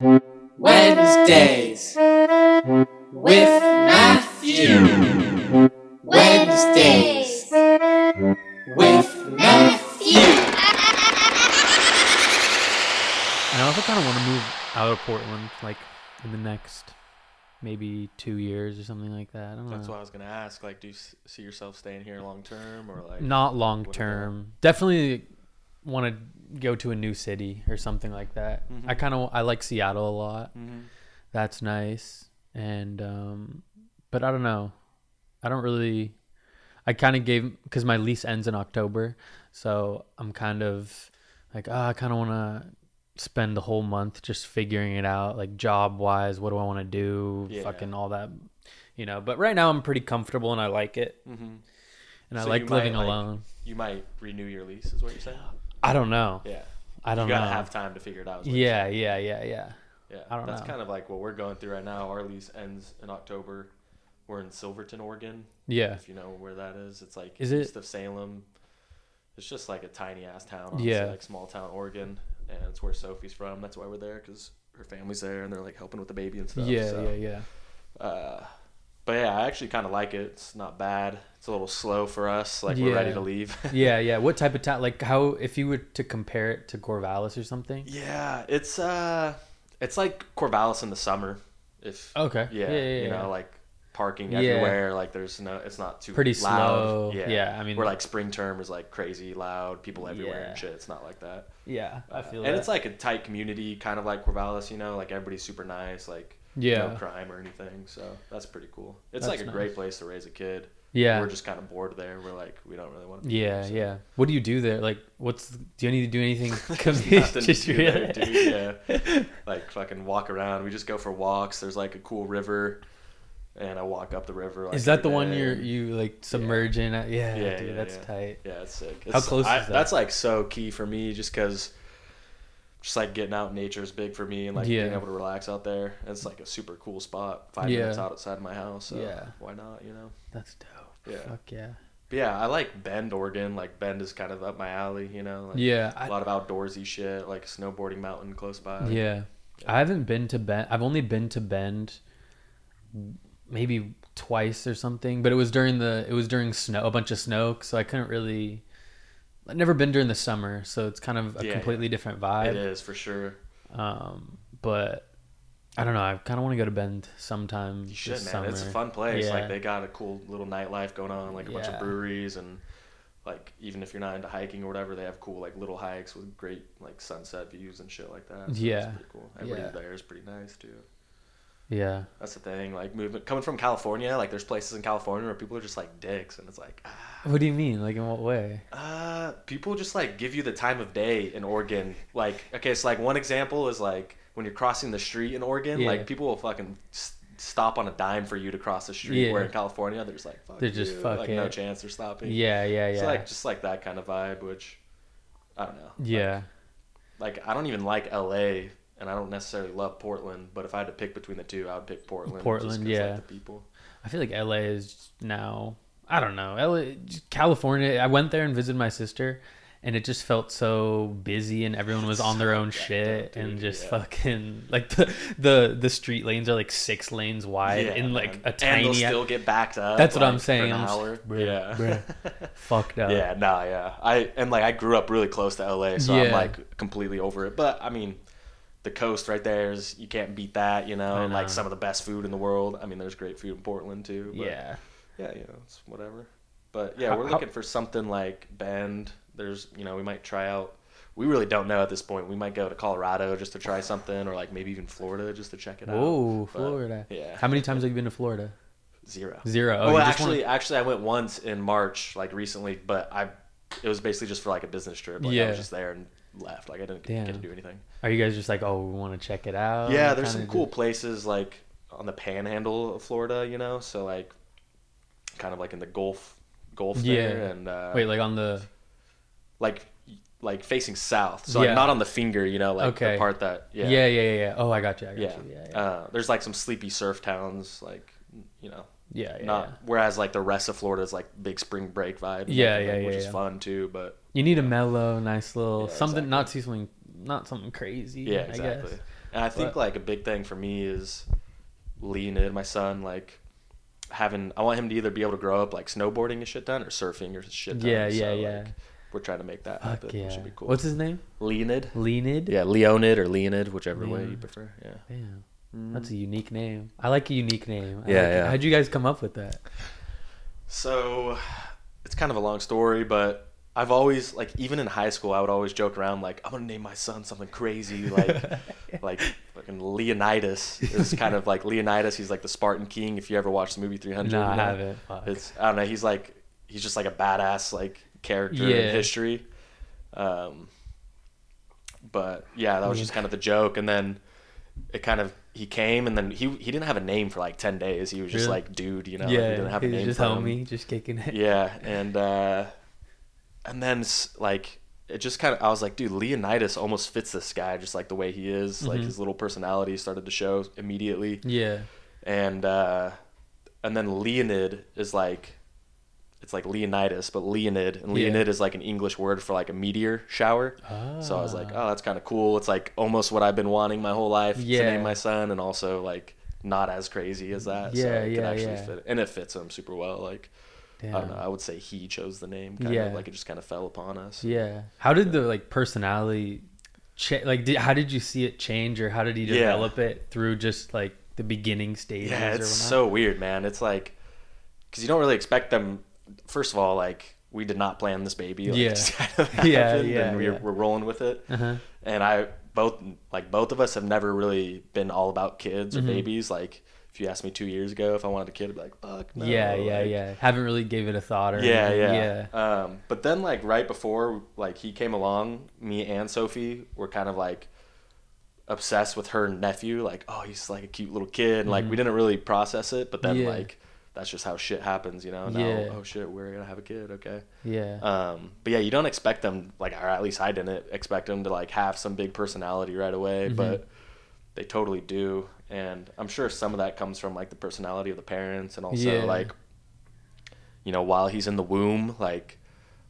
Wednesdays with Matthew. Wednesdays with Matthew. And I also kind of want to move out of Portland, like in the next maybe two years or something like that. I don't That's know. what I was gonna ask. Like, do you see yourself staying here long term, or like? Not long term. Definitely want to go to a new city or something like that. Mhm. I kind of I like Seattle a lot. hmm That's nice. And um but I don't know. I don't really I kind of gave cuz my lease ends in October. So I'm kind of like, oh, I kind of want to spend the whole month just figuring it out like job wise, what do I want to do, Yeah. fucking all that, you know. But right now I'm pretty comfortable and I like it. hmm And I like you might, living like- alone. You might renew your lease, is what you're saying? I don't know. Yeah. I don't you gotta know. have time to figure it out. yeah, yeah, yeah, yeah. Yeah, I don't know. that's know. kind of like what we're going through right now. Our lease ends in October. We're in Silverton, Oregon. Yeah. If you know where that is, it's like Is it- east of Salem. It's just like a tiny ass town. Honestly, Yeah. like small town Oregon, and it's where Sophie's from. That's why we're there because her family's there, and they're like helping with the baby and stuff. Yeah, so, yeah, yeah. Uh, but yeah, I actually kind of like it. It's not bad. It's a little slow for us. Like we're ready to leave. yeah, yeah. What type of town? Like how? If you were to compare it to Corvallis or something? yeah, it's uh, it's like Corvallis in the summer. If Okay. yeah, Yeah, yeah, you yeah. know, like parking Yeah. everywhere. Like there's no, it's not too Pretty loud. slow. Yeah, I mean- where like spring term is like crazy loud, people everywhere Yeah. and shit. It's not like that. Yeah, I Uh, feel and that. it's like a tight community, kind of like Corvallis. You know, like everybody's super nice. Like yeah, no crime or anything. So that's pretty cool. It's That's like a nice. great place to raise a kid. yeah, We're just kind of bored there. We're like, we don't really want to. Be yeah, here, so. yeah. What do you do there? Like, what's? Do you need to do anything? There's nothing to just do there, really- dude. Yeah, like fucking walk around. We just go for walks. There's like a cool river, and I walk up the river. Like, Is that the one you're you like submerge in? Uh, yeah, Yeah, dude, yeah, that's yeah. tight. Yeah, it's sick. How close I- is that? That's like so key for me, just because. Just like getting out in nature is big for me, and like being able to relax out there. It's like a super cool spot. Five Yeah. minutes outside my house. So Yeah. Why not? You know. That's dope. Yeah. Fuck yeah. But yeah, I like Bend, Oregon. Like Bend is kind of up my alley. You know. Like, Yeah, A I, lot of outdoorsy shit, like snowboarding mountain close by. yeah. I haven't been to Bend. I've only been to Bend maybe twice or something, but it was during the it was during snow, a bunch of snow, so I couldn't really. I've never been during the summer, so it's kind of a Yeah, completely different vibe. It is for sure. Um, but I don't know. I kind of want to go to Bend sometime You should, man. summer. It's a fun place. Yeah. Like they got a cool little nightlife going on, like a bunch of breweries and like even if you're not into hiking or whatever, they have cool like little hikes with great like sunset views and shit like that. So Yeah. it's pretty cool. Everybody Yeah. there is pretty nice too. Yeah. That's the thing. Like moving coming from California, like there's places in California where people are just like dicks, and it's like, ah, What do you mean? Like in what way? uh, people just like give you the time of day in Oregon. Like, okay, so like one example is like when you're crossing the street in Oregon, Yeah. like people will fucking s- stop on a dime for you to cross the street. Yeah. Where in California, they're just like, fuck They're just you. like it. no chance they're stopping. Yeah, yeah, yeah. So like just like that kind of vibe, which I don't know. yeah. Like, like I don't even like L.A. and I don't necessarily love Portland, but if I had to pick between the two, I would pick Portland. just yeah. Like, the people. I feel like LA is now. I don't know. LA, California. I went there and visited my sister, and it just felt so busy, and everyone was on their own shit, up, and just yeah. fucking like the the the street lanes are like six lanes wide in like man. a and tiny. they'll still get backed up. That's what I'm like, saying. An I'm just- bruh, yeah. bruh. fucked up. Yeah, nah, yeah. I and like I grew up really close to LA, so I'm like completely over it. But I mean, the coast right there is you can't beat that, you know. And, Like some of the best food in the world. I mean, there's great food in Portland too. But Yeah. yeah, you know, it's whatever. But yeah, we're looking for something like Bend. There's, you know, we might try out. We really don't know at this point. We might go to Colorado just to try something, or like maybe even Florida just to check it out. Whoa, But, Florida. Yeah. How many times have you been to Florida? Zero. Zero. Oh, you actually, wanna- actually, I went once in March, like recently, but I, it was basically just for like a business trip. Like I was just there and left. Like I didn't Damn. get to do anything. are you guys just like, oh, we want to check it out? yeah, there's some cool just- places like on the Panhandle of Florida, you know. So like, kind of like in the Gulf, Gulf there, Yeah. and uh, Wait, like on the like like facing south. So Yeah. like not on the finger, you know, like Okay. the part that yeah yeah, yeah, yeah. yeah. Oh, I got you. I got yeah. you. Yeah, yeah, Uh, there's like some sleepy surf towns, like you know, yeah. yeah, not yeah. whereas like the rest of Florida is like big spring break vibe. Yeah, everything, yeah, which yeah, is yeah. fun too. But You need a mellow, nice little Yeah, something, not exactly. too something, not something crazy. yeah, I exactly. guess. And I think But- like a big thing for me is Leonid, my son, like having I want him to either be able to grow up like snowboarding and shit done or surfing or shit done. Yeah, yeah, So, yeah. like, we're trying to make that Fuck happen, yeah. which would be cool. What's his name? Leonid? Leonid. Yeah, Leonid or Leonid, whichever way you prefer. Yeah. Damn. Mhm. That's a unique name. I like a unique name. I Yeah, like it. yeah. How'd you guys come up with that? So it's kind of a long story, but I've always like even in high school I would always joke around like I'm gonna name my son something crazy like like fucking Leonidas. It's kind of like Leonidas. He's like the Spartan king. If you ever watched the movie 300, No, I haven't. Fuck. It's I don't know. He's like he's just like a badass like character Yeah. in history. Um, but yeah, that was just kind of the joke, and then it kind of he came, and then he he didn't have a name for like ten days. He was just Really? like dude, you know. yeah, he didn't have a name just for him. homie, just kicking it. Yeah, and uh, and then like it just kind of I was like, dude, Leonidas almost fits this guy, just like the way he is. Like Mhm. his little personality started to show immediately Yeah. and uh, and then Leonid is like it's like Leonidas, but Leonid, and Yeah. Leonid is like an English word for like a meteor shower. So I was like, Ah. oh, that's kind of cool. It's like almost what I've been wanting my whole life to name my son, and also like not as crazy as that. so Yeah, it could yeah, actually yeah. fit, and it fits him super well. Like Damn. I don't know, I would say he chose the name. Kind Yeah. of like it just kind of fell upon us. Yeah. How did the like personality, cha- like, did, how did you see it change, or how did he Yeah. develop it through just like the beginning stages? Yeah, it's so weird, man. It's like because you don't really expect them. First of all, like we did not plan this baby. Like, Yeah. kind of Yeah, yeah, and we're, yeah. we're rolling with it. Uh-huh. And I both like both of us have never really been all about kids or Mhm. babies. Like if you asked me two years ago if I wanted a kid, I'd be like, fuck no. yeah, yeah, like, yeah. Haven't really gave it a thought or Yeah, anything. yeah. Um, but then like right before like he came along, me and Sophie were kind of like obsessed with her nephew. Like, oh, he's like a cute little kid. And, like we Mhm. didn't really process it, but then Yeah. like that's just how shit happens, you know. Now, Yeah. oh shit, we're gonna have a kid. Okay. Yeah. Um, but yeah, you don't expect them like, or at least I didn't expect them to like have some big personality right away, Mhm. but they totally do. And I'm sure some of that comes from like the personality of the parents and also Yeah. like, you know, while he's in the womb, like,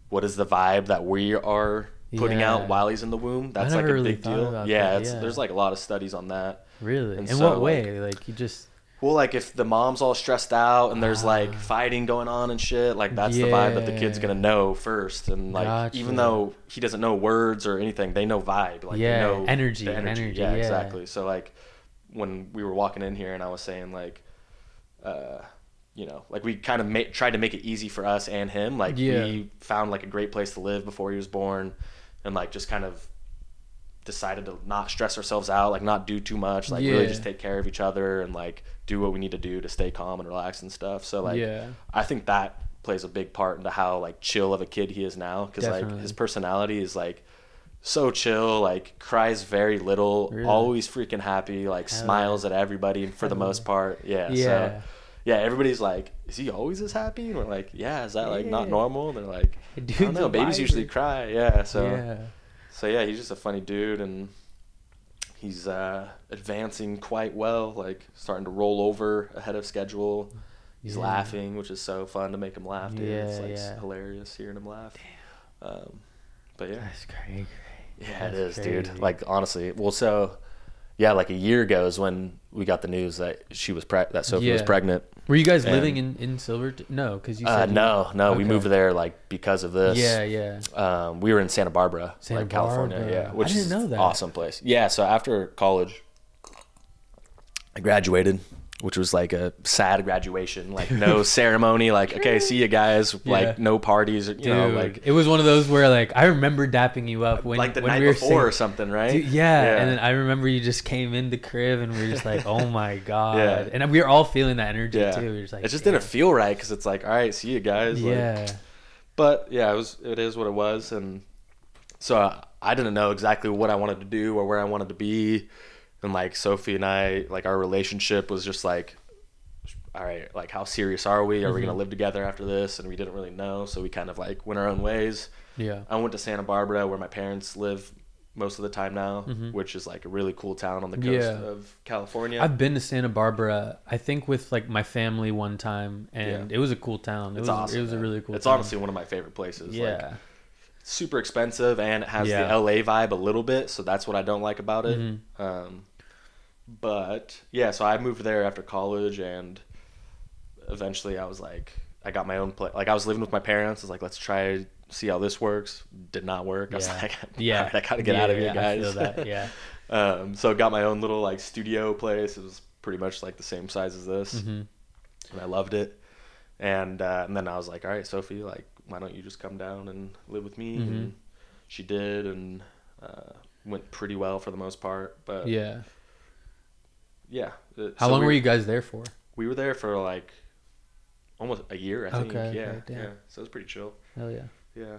what is the vibe that we are putting Yeah. out while he's in the womb? That's like a really big deal. Yeah, it's, yeah. there's like a lot of studies on that. really? and In so, what way? Like, you just. Well, like if the mom's all stressed out and there's like Ah. fighting going on and shit, like that's the vibe that the kid's gonna know first. And like Gotcha. even though he doesn't know words or anything, they know vibe. Like Yeah, they know energy, the energy, Yeah, yeah. exactly. So like when we were walking in here and I was saying like, uh, you know, like we kind of ma- tried to make it easy for us and him. Like Yeah. we found like a great place to live before he was born, and like just kind of decided to not stress ourselves out, like not do too much, like really just take care of each other and like do what we need to do to stay calm and relaxed and stuff. So like yeah. I think that plays a big part into how like chill of a kid he is now because like his personality is like so chill, like cries very little, Really? always freaking happy, like Hell smiles at everybody for the most part. Yeah. Yeah. So yeah, everybody's like, is he always this happy? And we're like, yeah, is that like not normal? And they're like, I don't know, babies usually cry. Yeah. So yeah. So yeah, he's just a funny dude, and he's uh, advancing quite well. Like starting to roll over ahead of schedule. He's Yeah. laughing, which is so fun to make him laugh. Dude. it's like yeah. hilarious hearing him laugh. Um, but yeah, That's crazy. yeah, it That's is, dude. Like honestly, well, so yeah, like a year ago is when we got the news that she was pre- that Sophie was pregnant. Were you guys And- living in in Silverton? No, because you Uh, said you- no, no, we moved there like because of this. Yeah, yeah. um, we were in Santa Barbara, Santa like California, Barbara. yeah, I which didn't is know that. awesome place. Yeah, so after college, I graduated, which was like a sad graduation, like no ceremony, like okay, see you guys, Yeah. like no parties, you Dude, know, like it was one of those where like I remember dapping you up when like the when night we were before or something, right? Dude, yeah. and then I remember you just came in the crib and we were just like, oh my god, Yeah. and we were all feeling that energy yeah, too. We were just like, it just damn. didn't feel right because it's like, all right, see you guys, like, Yeah, but yeah, it was it is what it was, and so I, I didn't know exactly what I wanted to do or where I wanted to be, and like Sophie and I, like our relationship was just like, all right, like how serious are we? Are we Mhm. gonna live together after this? And we didn't really know, so we kind of like went our own ways. yeah, I went to Santa Barbara where my parents live most of the time now, Mhm. which is like a really cool town on the coast Yeah. of California. I've been to Santa Barbara. I think with like my family one time, and Yeah. it was a cool town. It it's was awesome. it was a really cool. It's town. honestly one of my favorite places. yeah, Like, super expensive and it has Yeah. the LA vibe a little bit, so that's what I don't like about it. Mhm. Um, but yeah, so I moved there after college, and eventually I was like, I got my own place. Like I was living with my parents. I was like, let's try see how this works. Did not work. I was Yeah. like, Yeah. "Alright, I gotta get Yeah, out of here, yeah, I guys. yeah. um, so got my own little like studio place. It was pretty much like the same size as this, hmm and I loved it. And uh, and then I was like, all right, Sophie, like, why don't you just come down and live with me? Mhm. And she did, and uh, went pretty well for the most part. But Yeah. Yeah. uh, How so long we- were you guys there for? We were there for like almost a year, I think. Okay, yeah, okay, yeah. So it was pretty chill. Hell yeah. Yeah,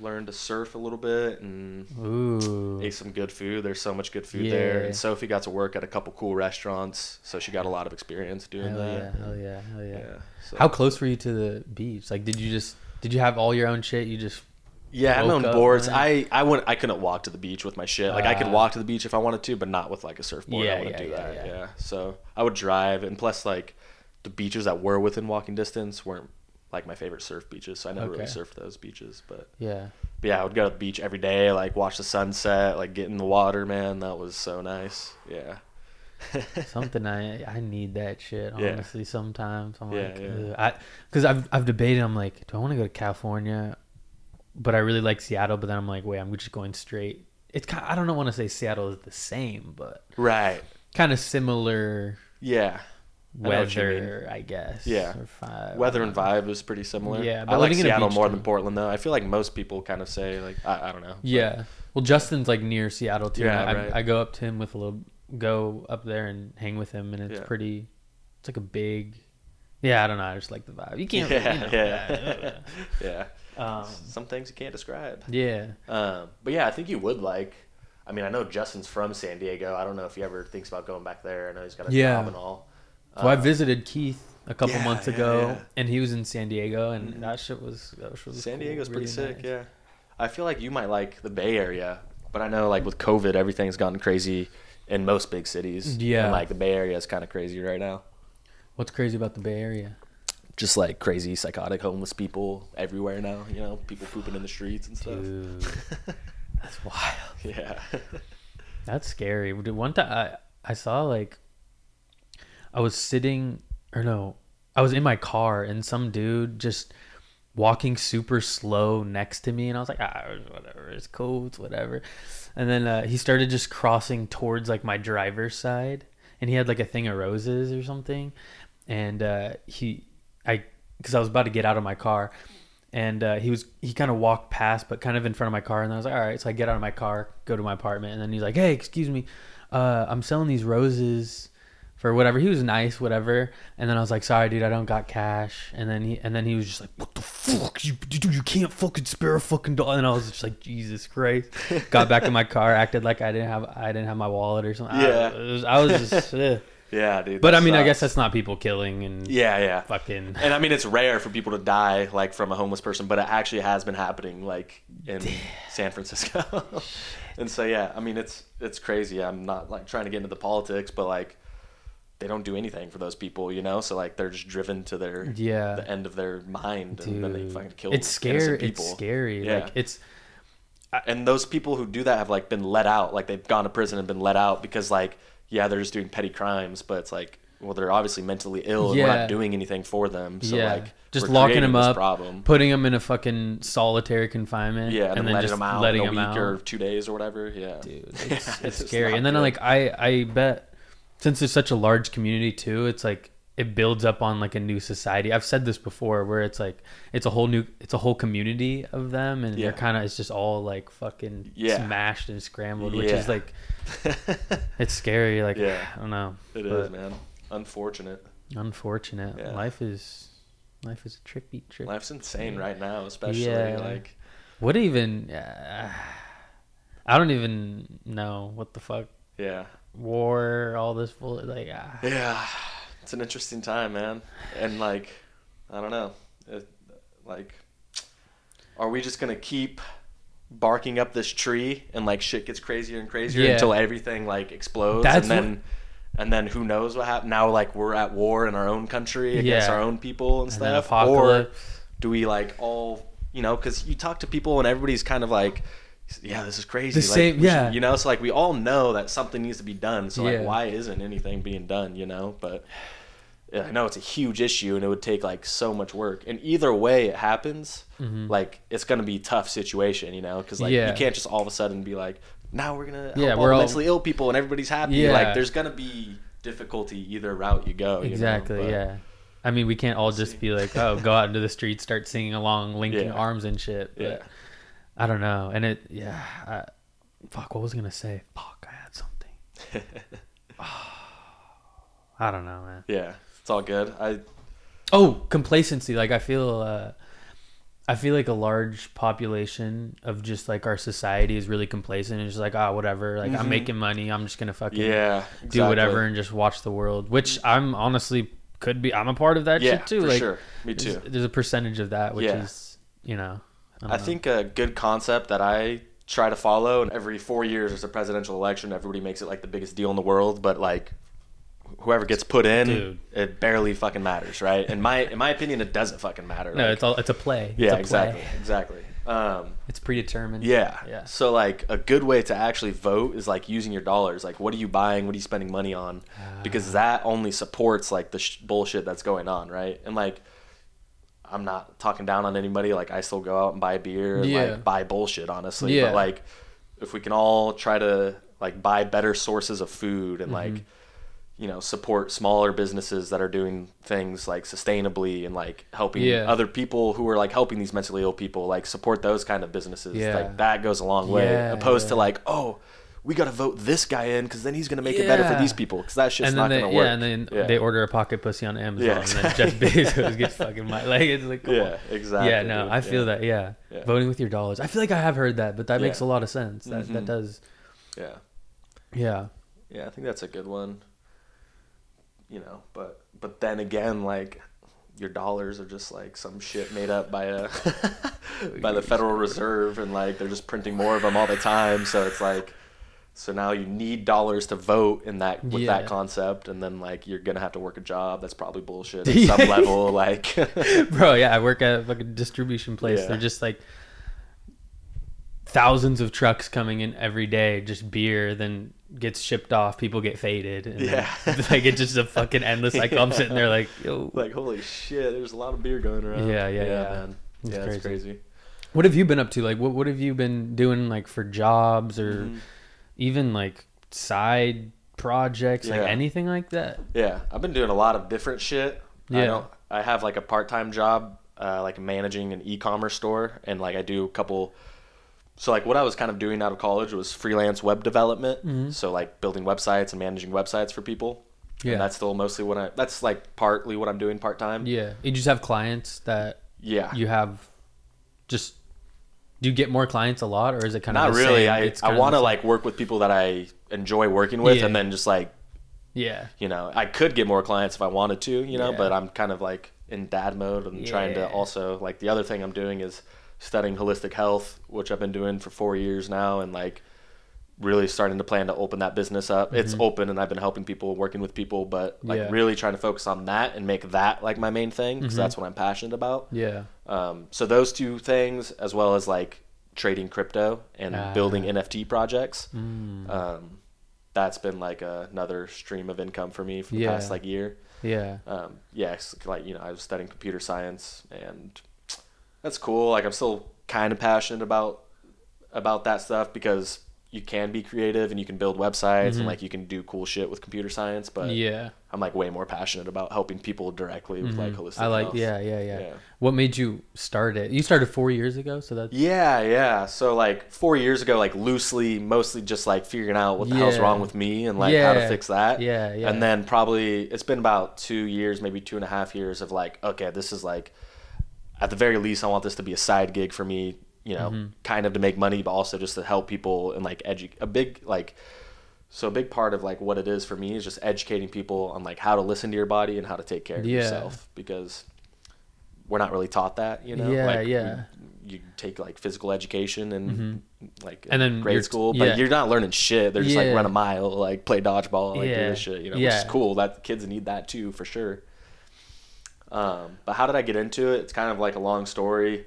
learned to surf a little bit and Ooh. ate some good food. There's so much good food there. And Sophie got to work at a couple cool restaurants, so she got a lot of experience doing Hell that. yeah. Hell yeah. Hell yeah. Yeah. So, How close were you to the beach? Like, did you just did you have all your own shit? You just yeah, I woke owned up, boards. man? I I wouldn't. I couldn't walk to the beach with my shit. Like I could Ah. walk to the beach if I wanted to, but not with like a surfboard. Yeah, I wouldn't yeah, do yeah, that. yeah. Yeah. So I would drive, and plus like the beaches that were within walking distance weren't like my favorite surf beaches. So I never really surfed those beaches, but. yeah. But yeah, I would go to the beach every day, like watch the sunset, like get in the water, man. That was so nice. Yeah. Something I I need that shit Yeah. honestly. Sometimes I'm Yeah, like, yeah. I because I've I've debated. I'm like, do I want to go to California? But I really like Seattle. But then I'm like, wait, I'm just going straight. It's kind. of, I don't want to say Seattle is the same, but right. kind of similar Yeah. I know what you mean. weather, I, guess. Yeah. or fi- Weather and vibe is pretty similar. Yeah, I like living in a Seattle more than Portland, though. I feel like most people kind of say like I, I don't know. but- Yeah. Well, Justin's like near Seattle too. Yeah, I, right. I go up to him with a little, go up there and hang with him, and it's Yeah. pretty. It's like a big. Yeah, I don't know. I just like the vibe. You can't. Yeah, you know, yeah, yeah. Um, Some things you can't describe. yeah. Um, but yeah, I think you would like. I mean, I know Justin's from San Diego. I don't know if he ever thinks about going back there. I know he's got a Yeah. job and all. So I Uh, visited Keith a couple yeah, months ago, yeah. and he was in San Diego, and Mhm. that shit was that shit was San cool, Diego's pretty sick, nice. yeah. I feel like you might like the Bay Area, but I know like with COVID, everything's gotten crazy in most big cities. Yeah. and like the Bay Area is kind of crazy right now. What's crazy about the Bay Area? Just like crazy, psychotic, homeless people everywhere now. You know, people pooping in the streets and stuff. Dude, that's wild. yeah, That's scary. Dude, One time I, I saw like I was sitting or no, I was in my car and some dude just walking super slow next to me and I was like, ah, whatever, it's cool, it's whatever. And then uh, he started just crossing towards like my driver's side and he had like a thing of roses or something. And uh, he, I, because I was about to get out of my car and uh, he was he kind of walked past but kind of in front of my car and i was like all right so i get out of my car go to my apartment and then he's like hey excuse me uh, i'm selling these roses for whatever he was nice whatever and then i was like sorry dude i don't got cash and then he and then he was just like what the fuck you dude you can't fucking spare a fucking dollar and i was just like jesus christ got back in my car acted like i didn't have i didn't have my wallet or something Yeah. i was, I was just. Yeah, dude. but i mean i guess that's not people killing and yeah, yeah. fucking And I mean, it's rare for people to die like from a homeless person, but it actually has been happening like in San Francisco. and so yeah, I mean, it's it's crazy. I'm not like trying to get into the politics, but like they don't do anything for those people, you know. So like they're just driven to their Yeah. the end of their mind, and then they fucking kill people. it's scary people. it's scary Yeah. like it's and those people who do that have like been let out like they've gone to prison and been let out because like yeah they're just doing petty crimes but it's like well they're obviously mentally ill and we're not doing anything for them so yeah, like just locking them up, problem putting them in a fucking solitary confinement. yeah and, then, letting just them out letting in a them week out. or two days or whatever yeah Dude, it's, it's it's scary. And then good. like I I bet since there's such a large community too, it's like it builds up on like a new society. I've said this before, where it's like it's a whole new, it's a whole community of them, and Yeah. they're kind of it's just all like fucking Yeah. smashed and scrambled, which is like it's scary. Like Yeah. I don't know. It is, man unfortunate Unfortunate. Yeah. Life is life is a tricky trick. life's insane right now especially Yeah. like What even? Uh, I don't even know what the fuck yeah war, all this bull like. ah. Yeah, it's an interesting time, man. And like, I don't know, it, like, are we just gonna keep barking up this tree and like shit gets crazier and crazier Yeah. until everything like explodes, That's and then. And then who knows what happened? Now, like we're at war in our own country against Yeah. our own people and And stuff. Or do we like all you know? Because you talk to people and everybody's kind of like yeah, this is crazy. The like, same- we should- yeah. you know, so like we all know that something needs to be done. So Yeah. like, why isn't anything being done? You know, but yeah, I know it's a huge issue and it would take like so much work. And either way it happens, like it's gonna be a tough situation. You know, because like Mm-hmm. Yeah. you can't just all of a sudden be like, now we're gonna help Yeah, all we're the all- mentally ill people and everybody's happy. Yeah. Like there's gonna be difficulty either route you go. you know, Exactly. but- yeah. I mean, we can't all just be like, oh, go out into the street, start singing along, linking Yeah. arms and shit. But Yeah. I don't know. And it, yeah. I, fuck, what was I gonna say? Fuck, I had something. I don't know, man. Yeah, it's all good. I Oh, complacency. Like I feel, uh, I feel like a large population of just like our society is really complacent and just like, ah, whatever. Like I'm making money. I'm just gonna fucking Mm-hmm. yeah do whatever and just watch the world. Which I'm honestly could be. I'm a part of that Yeah, shit too. for like, sure. Me there's- too. There's, a percentage of that, which Yeah. is, you know. don't I know. think a good concept that I try to follow, and every four years there's a presidential election. Everybody makes it like the biggest deal in the world, but like whoever gets put in, Dude. it barely fucking matters, right? In my in my opinion, it doesn't fucking matter. No, Like, it's all. It's a play. It's yeah, a play. exactly, exactly. Um, It's predetermined. yeah, Yeah. So like a good way to actually vote is like using your dollars. Like, what are you buying? What are you spending money on? Ah. Because that only supports like the sh- bullshit that's going on, right? And like. I'm not talking down on anybody. Like I still go out and buy beer and Yeah. like buy bullshit, honestly. Yeah. But like, if we can all try to like buy better sources of food and Mm-hmm. like, you know, support smaller businesses that are doing things like sustainably and like helping Yeah. other people who are like helping these mentally ill people, like support those kind of businesses. Yeah. Like that goes a long way, Yeah, opposed to like, oh, we got to vote this guy in because then he's gonna make it better for these people because that shit's and not gonna work. yeah, and then Yeah. they order a pocket pussy on Amazon, Yeah, and then Jeff Bezos gets fucking my like it's like come on. yeah, exactly. yeah, no, dude. I feel Yeah. that. Yeah. Yeah. voting with your dollars. I feel like I have heard that, but that makes a lot of sense. That that Mhm. does. Yeah. Yeah, Yeah, I think that's a good one. You know, but but then again, like your dollars are just like some shit made up by a by the Federal Reserve, and like they're just printing more of them all the time. So it's like, so now you need dollars to vote in that with Yeah. that concept, and then like you're gonna have to work a job that's probably bullshit at some level. Like, bro. Yeah, I work at like a distribution place. Yeah. They're just like thousands of trucks coming in every day, just beer. Then gets shipped off. People get faded. And Yeah. then, like it's just a fucking endless cycle. I'm sitting there like, yo, like holy shit, there's a lot of beer going around. Yeah, yeah, yeah. man. It's yeah, crazy. it's crazy. What have you been up to? Like, what what have you been doing, like for jobs or Mhm. even like side projects, like anything like that? Yeah, I've been doing a lot of different shit. I Yeah. don't. I have like a part-time job, uh, like managing an e-commerce store, and like I do a couple. So like what I was kind of doing out of college was freelance web development. Mhm. So like building websites and managing websites for people. Yeah. And that's still mostly what I. That's like partly what I'm doing part time. Yeah, you just have clients that Yeah. you have. Just do you get more clients a lot, or is it kind Not of the really. Same? I It's I want to like work with people that I enjoy working with, Yeah. and then just like yeah, you know, I could get more clients if I wanted to, you know, Yeah. but I'm kind of like in dad mode and trying to also like the other thing I'm doing is studying holistic health, which I've been doing for four years now, and like really starting to plan to open that business up. It's open, and I've been helping people, working with people, but like Mm-hmm. Yeah. really trying to focus on that and make that like my main thing because Mhm. that's what I'm passionate about. yeah, Um, so those two things, as well as like trading crypto and Ah. building NFT projects. Mm. Um, that's been like another stream of income for me for the Yeah. past like year. yeah, Um, yeah, like you know, I was studying computer science, and that's cool. Like I'm still kind of passionate about about that stuff because you can be creative and you can build websites Mhm. and like you can do cool shit with computer science. But yeah. I'm like way more passionate about helping people directly with like Mhm. holistic. I like, yeah, yeah, yeah, Yeah. What made you start it? You started four years ago, so that's Yeah, yeah. So like four years ago, like loosely, mostly just like figuring out what the hell's wrong with me and like how to fix that. yeah, yeah. And then probably it's been about two years, maybe two and a half years of like, okay, this is like, at the very least, I want this to be a side gig for me, you know, Mhm. kind of to make money, but also just to help people and like edu- a big like. So a big part of like what it is for me is just educating people on like how to listen to your body and how to take care of Yeah. yourself because we're not really taught that, you know. Yeah, like, we- yeah. you take like physical education and like Mm-hmm. And then grade school, yeah. but you're not learning shit. They're just like Yeah. run a mile, like play dodgeball, like do Yeah. this shit, you know, which Yeah. is cool. That kids need that too for sure. Um, but how did I get into it? It's kind of like a long story,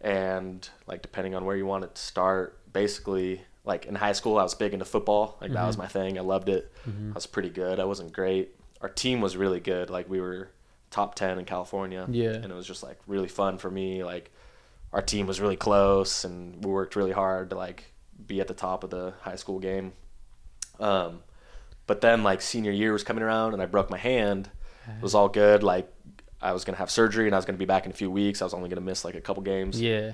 and like depending on where you want it to start, basically like in high school I was big into football. Like that Mm-hmm. was my thing. I loved it. I was pretty good. I wasn't great. Our team was really good. Like we were top 10 in California. Yeah. And it was just like really fun for me. Like our team was really close and we worked really hard to like be at the top of the high school game. Um, but then like senior year was coming around and I broke my hand. It was all good. Like I was gonna have surgery and I was gonna be back in a few weeks. I was only gonna miss like a couple games. Yeah.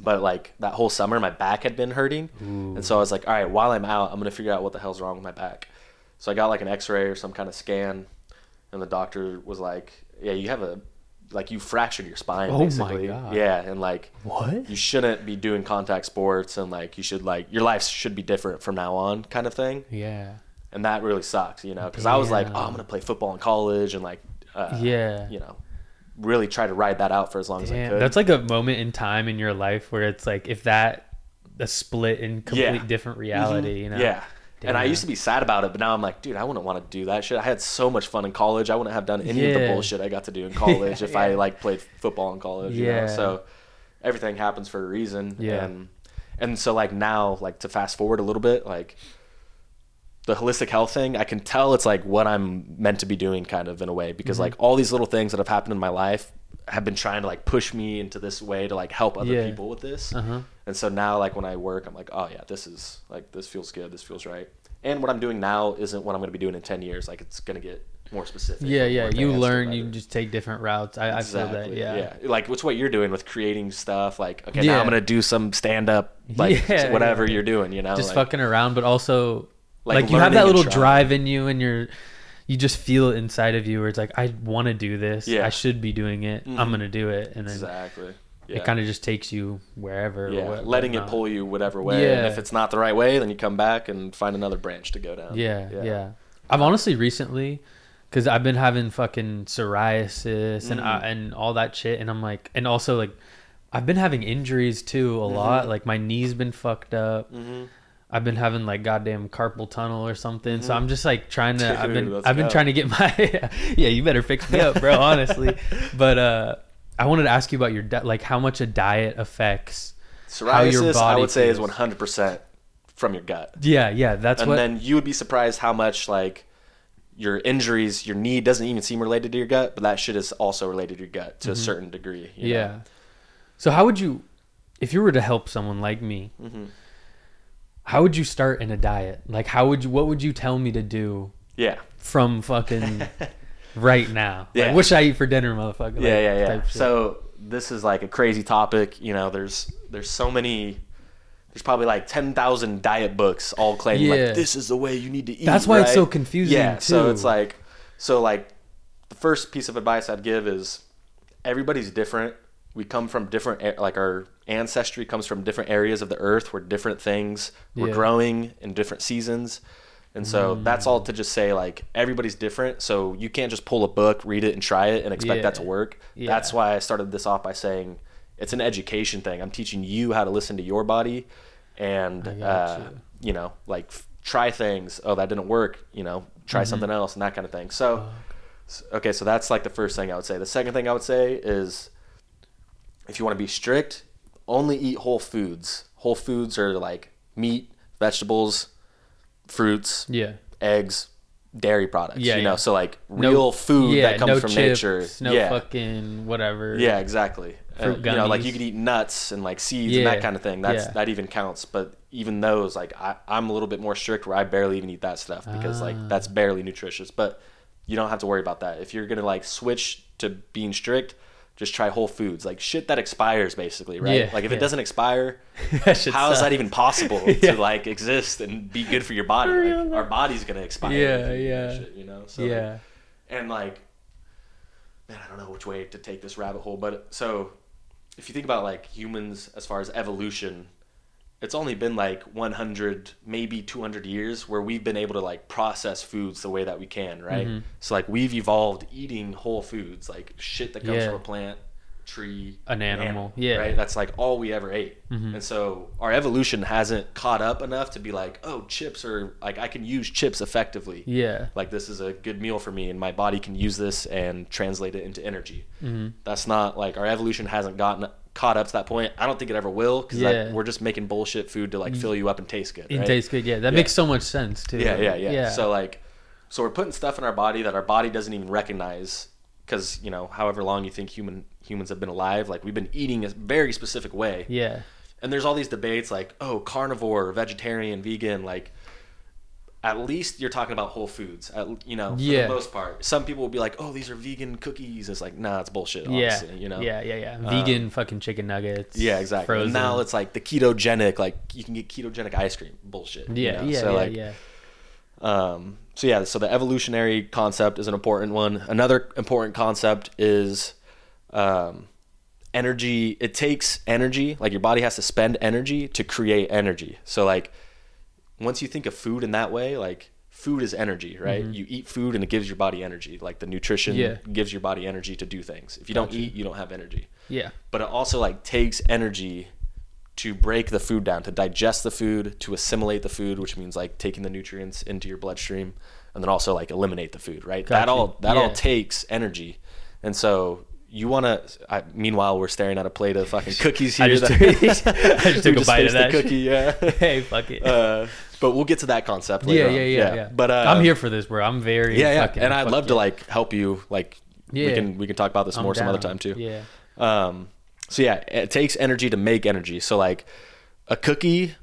But like that whole summer, my back had been hurting, and so I was like, all right, while I'm out, I'm gonna figure out what the hell's wrong with my back. So I got like an X-ray or some kind of scan, and the doctor was like, yeah, you have a like you fractured your spine. Oh my. God. Yeah, and like What? you shouldn't be doing contact sports, and like you should like your life should be different from now on, kind of thing. Yeah. And that really sucks, you know, because I was like, oh, I'm gonna play football in college, and like, uh, Yeah. you know, really try to ride that out for as long as I Damn, could. that's like a moment in time in your life where it's like if that a split in complete Yeah. different reality, you know. Yeah. And I used to be sad about it, but now I'm like, dude, I wouldn't want to do that shit. I had so much fun in college. I wouldn't have done any of the bullshit I got to do in college if I like played football in college. You know? Yeah. So everything happens for a reason. Yeah. And and so like now, like to fast forward a little bit, like the holistic health thing, I can tell it's like what I'm meant to be doing kind of in a way because Mm-hmm. like all these little things that have happened in my life have been trying to like push me into this way to like help other Yeah. people with this. Uh-huh. And so now, like when I work, I'm like, oh yeah, this is like this feels good. This feels right. And what I'm doing now isn't what I'm going to be doing in ten years. Like it's going to get more specific. Yeah, yeah. You learn, you just take different routes. I, I feel that. Exactly, Yeah. Like what's what you're doing with creating stuff. Like okay, Yeah. now I'm going to do some stand up, like Yeah, whatever yeah. you're doing. You know, Just like, fucking around, but also Like like, you have that little drive in you, and you're you just feel it inside of you where it's like I want to do this. Yeah. I should be doing it. I'm Mhm. gonna do it, and then exactly. Yeah. it kind of just takes you wherever. yeah, what- letting it pull you whatever way. Yeah. And Yeah. if it's not the right way, then you come back and find another branch to go down. Yeah, yeah. I've honestly recently, because I've been having fucking psoriasis and uh, Mhm. and all that shit, and I'm like, and also like, I've been having injuries too a lot. Mhm. Like my knee's been fucked up. hmm I've been having like goddamn carpal tunnel or something. So Mhm. I'm just like trying to. I've been I've been go. trying to get my. yeah, you better fix me up, bro. Honestly, but uh, I wanted to ask you about your di- like how much a diet affects. How your Psoriasis, I would say, is 100% from your gut. Yeah, yeah. That's and what. then you would be surprised how much like your injuries, your knee doesn't even seem related to your gut, but that shit is also related to your gut to a certain degree. you Mm-hmm. yeah. know? So how would you, if you were to help someone like me, Mhm. How would you start in a diet? Like how would you? What would you tell me to do Yeah. from fucking right now? Yeah. Like, what should I eat for dinner, motherfucker? Yeah, Like, yeah, yeah. So this is like a crazy topic. You know, there's there's so many. There's probably like ten thousand diet books all claiming Yeah. like this is the way you need to eat. That's why it's so confusing, Yeah. So too. it's like, so like, the first piece of advice I'd give is, everybody's different. We come from different, like our ancestry comes from different areas of the earth where different things were Yeah. growing in different seasons. And so Mm. that's all to just say like everybody's different. So you can't just pull a book, read it, and try it and expect that to work. Yeah. That's why I started this off by saying it's an education thing. I'm teaching you how to listen to your body and uh, you. you know, like f- try things. Oh, that didn't work. You know, try Mm-hmm. something else and that kind of thing. So, okay, so that's like the first thing I would say. The second thing I would say is if you want to be strict, only eat whole foods. Whole foods are like meat, vegetables, fruits, yeah. eggs, dairy products. Yeah, you yeah. know, so like No- real food yeah, that comes no from chips, nature. No yeah. fucking whatever. Yeah, exactly. Uh, Fruit you know, like you could eat nuts and like seeds and that kind of thing. That's yeah. that even counts. But even those, like I, I'm a little bit more strict where I barely even eat that stuff because like Ah. that's barely nutritious. But you don't have to worry about that. If you're gonna like switch to being strict, just try whole foods, like shit that expires, basically, right? Yeah, like if yeah. it doesn't expire, how is that even possible Yeah. to like exist and be good for your body? Like, our body's gonna expire. Yeah, if you eat that yeah. shit, you know. So like, yeah. and like man i don't know which way to take this rabbit hole but so if you think about like humans as far as evolution it's only been like 100 maybe 200 years where we've been able to like process foods the way that we can right Mhm. so like we've evolved eating whole foods like shit that comes Yeah. from a plant tree An animal, yeah. right that's like all we ever ate Mhm. and so our evolution hasn't caught up enough to be like oh chips are like i can use chips effectively Yeah. like this is a good meal for me and my body can use this and translate it into energy hmm that's not like our evolution hasn't gotten caught up to that point. I don't think it ever will because Yeah. we're just making bullshit food to like mm. fill you up and taste good. It right? tastes good. Yeah, that Yeah. makes so much sense too. Yeah, yeah, yeah, Yeah. So like, so we're putting stuff in our body that our body doesn't even recognize because you know, however long you think human humans have been alive, like we've been eating a very specific way. yeah, And there's all these debates like, oh, carnivore, vegetarian, vegan, like. At least you're talking about whole foods, at, you know, for Yeah. the most part. Some people will be like, "Oh, these are vegan cookies." It's like, nah, it's bullshit. yeah, you know. yeah, yeah, yeah. Vegan fucking chicken nuggets. Yeah, exactly. Frozen. And now it's like the ketogenic, like you can get ketogenic ice cream. Bullshit. you yeah, know? yeah, So yeah, like, yeah. Um, so yeah, so the evolutionary concept is an important one. Another important concept is um, energy. It takes energy. Like your body has to spend energy to create energy. So like once you think of food in that way, like food is energy, right? You eat food and it gives your body energy. Like the nutrition Yeah. gives your body energy to do things. If you don't eat, you don't have energy Yeah. but it also like takes energy to break the food down to digest the food to assimilate the food which means like taking the nutrients into your bloodstream and then also like eliminate the food right that all that all takes energy and so you want to meanwhile we're staring at a plate of fucking cookies here I just that- took, I just took a bite of that cookie yeah hey, fuck it. uh, but we'll get to that concept yeah, later yeah, on. yeah, yeah, but uh, I'm here for this, bro. I'm very yeah yeah fucking and i'd love to like help you like yeah. we can we can talk about this I'm more some other time too Yeah. um, so yeah, it takes energy to make energy. So like a cookie,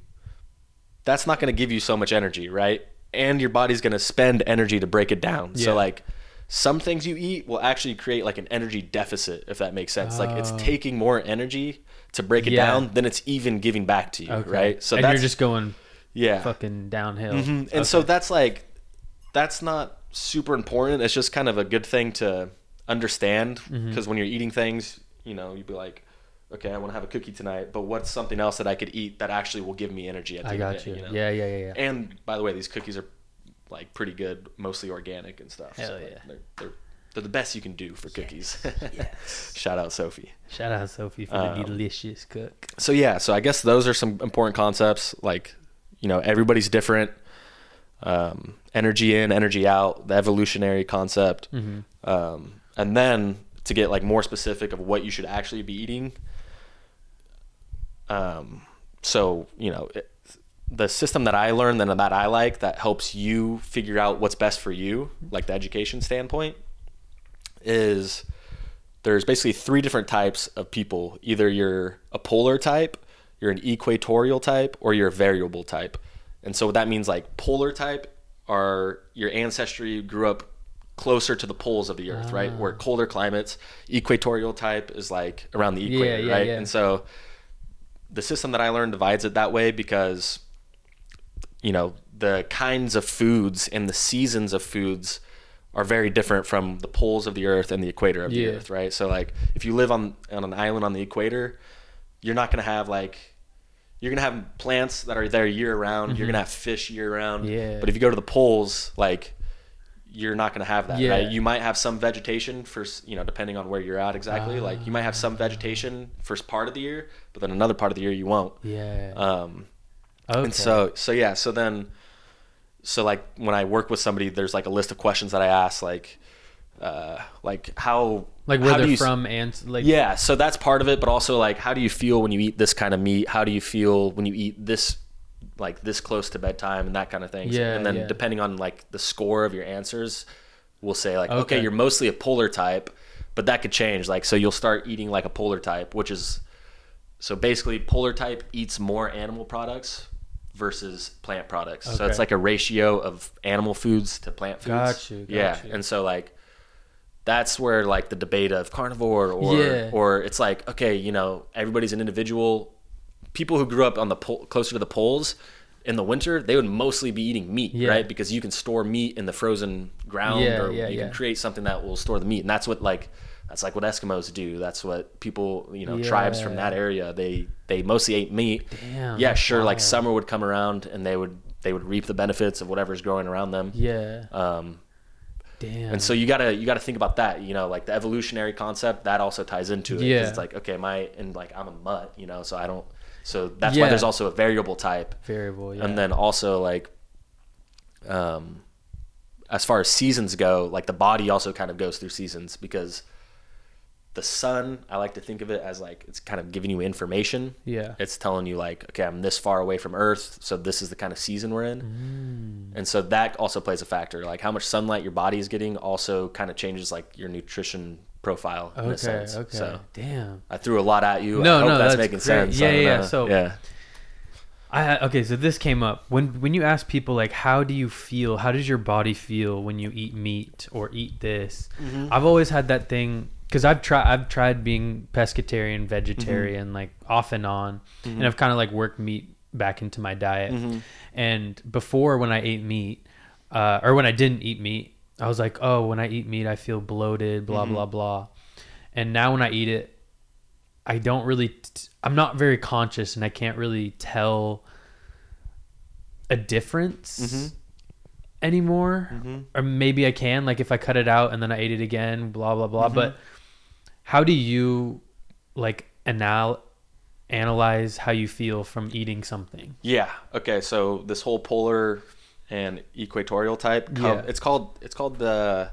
that's not going to give you so much energy, right? And your body's going to spend energy to break it down. Yeah. So like some things you eat will actually create like an energy deficit, if that makes sense. Like it's Oh. taking more energy to break it Yeah. down than it's even giving back to you, Okay. right? So and you're just going yeah. fucking downhill. Mhm. And so that's like that's not super important. It's just kind of a good thing to understand Mm-hmm. because when you're eating things, you know, you'd be like, okay, I want to have a cookie tonight, but what's something else that I could eat that actually will give me energy at the I got you. day, know? Yeah, yeah, yeah, yeah. And by the way, these cookies are like pretty good, mostly organic and stuff. Hell like, yeah. they're, they're they're the best you can do for cookies. Yes. Shout out Sophie. Shout out Sophie for Um, the delicious cook. so yeah so i guess those are some important concepts like you know everybody's different um, energy in energy out the evolutionary concept Mhm. um, and then to get like more specific of what you should actually be eating um, so you know it, the system that i learned and that i like that helps you figure out what's best for you like the education standpoint is there's basically three different types of people. Either you're a polar type, you're an equatorial type, or you're a variable type. And so what that means like polar type are your ancestry grew up closer to the poles of the earth, right? Where ah. colder climates. Equatorial type is like around the equator, yeah, right? yeah. And so the system that I learned divides it that way because you know the kinds of foods and the seasons of foods are very different from the poles of the earth and the equator of the earth right so like if you live on on an island on the equator you're not going to have like you're going to have plants that are there year round you're going to have fish year round Mm-hmm. Yeah. but if you go to the poles like you're not going to have that Yeah. right you might have some vegetation for you know depending on where you're at exactly like you might have some vegetation first part of the year but then another part of the year you won't Yeah. um okay. and so so yeah so then so like when i work with somebody there's like a list of questions that i ask like uh like how like where how do they're you from and like yeah so that's part of it but also like how do you feel when you eat this kind of meat how do you feel when you eat this like this close to bedtime and that kind of thing Yeah, and then yeah. depending on like the score of your answers we'll say like okay. Okay. you're mostly a polar type but that could change like so you'll start eating like a polar type which is so basically polar type eats more animal products versus plant products so it's like a ratio of animal foods to plant foods Got you, got yeah you. and so like that's where like the debate of carnivore or Yeah. or it's like okay you know everybody's an individual people who grew up on the pole, closer to the poles in the winter they would mostly be eating meat Yeah. right because you can store meat in the frozen ground Yeah, or yeah, you yeah. can create something that will store the meat and that's what like that's like what eskimos do that's what people you know tribes from that area they they mostly ate meat Damn, yeah sure like summer would come around and they would they would reap the benefits of whatever's growing around them yeah. um Damn. and so you gotta you gotta think about that you know like the evolutionary concept that also ties into it. Yeah. it's like okay my and like i'm a mutt you know so i don't so that's why there's also a variable type variable. Yeah. and then also like um as far as seasons go like the body also kind of goes through seasons because the sun, I like to think of it as like it's kind of giving you information. Yeah. It's telling you like, okay, I'm this far away from Earth, so this is the kind of season we're in. Mm. And so that also plays a factor. Like how much sunlight your body is getting also kind of changes like your nutrition profile in a Okay. sense. Okay. So Damn. I threw a lot at you. No, I hope no, that's, that's making great. sense. Yeah, yeah, know. so- yeah. I okay, so this came up when when you ask people like, how do you feel? How does your body feel when you eat meat or eat this? Mm-hmm. I've always had that thing because I've tried I've tried being pescatarian, vegetarian, Mm-hmm. like off and on, and I've kind of like worked meat back into my diet. Mm-hmm. And before, when I ate meat, uh, or when I didn't eat meat, I was like, oh, when I eat meat, I feel bloated, blah Mm-hmm. blah blah. And now when I eat it, I don't really t- I'm not very conscious and I can't really tell a difference Mm-hmm. anymore or maybe I can like if I cut it out and then I ate it again blah blah blah Mm-hmm. but how do you like anal analyze how you feel from eating something Yeah. Okay. So this whole polar and equatorial type, Yeah. it's called it's called the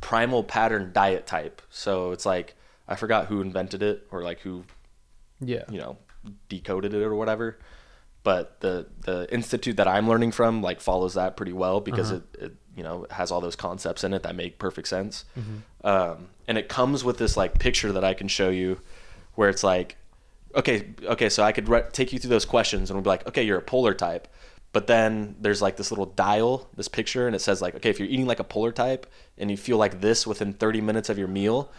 primal pattern diet type. So it's like I forgot who invented it or like who yeah you know decoded it or whatever. But the the institute that I'm learning from like follows that pretty well because Uh-huh. it, it you know has all those concepts in it that make perfect sense. Mm-hmm. Um, and it comes with this like picture that I can show you where it's like okay okay so I could re- take you through those questions and we'll be like okay you're a polar type. But then there's like this little dial, this picture, and it says like, okay, if you're eating like a polar type and you feel like this within 30 minutes of your meal,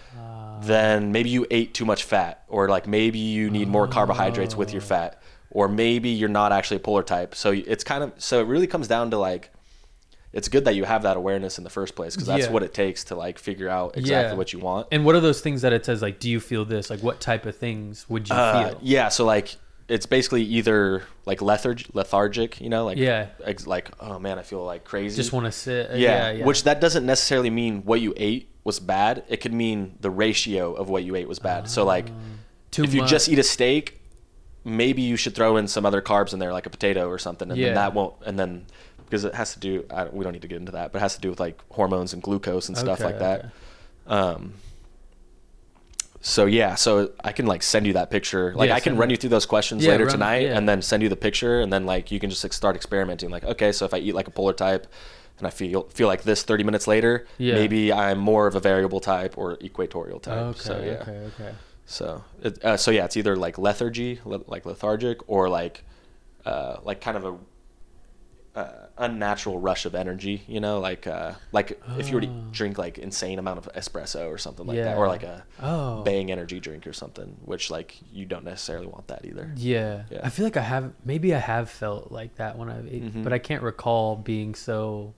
then maybe you ate too much fat, or like maybe you need more carbohydrates with your fat, or maybe you're not actually a polar type. So it's kind of so it really comes down to like, it's good that you have that awareness in the first place because that's Yeah. what it takes to like figure out exactly Yeah. what you want. and what are those things that it says like do you feel this like what type of things would you Uh, feel yeah, so like it's basically either like letharg- lethargic, you know, like Yeah. ex- like oh man, I feel like crazy. just want to sit uh, yeah, yeah, which that doesn't necessarily mean what you ate was bad. It could mean the ratio of what you ate was bad. so like Too if you just eat a steak, maybe you should throw in some other carbs in there, like a potato or something, and Yeah. then that won't. And then because it has to do, I, don't- we don't need to get into that, but it has to do with like hormones and glucose and stuff Okay, like that. okay. Um. So yeah, so I can like send you that picture. Like Yeah, I can run it. you through those questions Yeah, later run- tonight, yeah. and then send you the picture, and then like you can just like, start experimenting. Like okay, so if I eat like a polar type, and I feel feel like this 30 minutes later, Yeah. maybe I'm more of a variable type or equatorial type. okay so yeah. okay okay So, it, uh, so yeah, it's either like lethargy, le- like lethargic, or like, uh, like kind of a uh, unnatural rush of energy. You know, like uh, like if you were to Oh. drink like insane amount of espresso or something like that, or like a oh Bang energy drink or something, which like you don't necessarily want that either. Yeah. Yeah. I feel like I have maybe I have felt like that when I've ate, Mhm. but I can't recall being so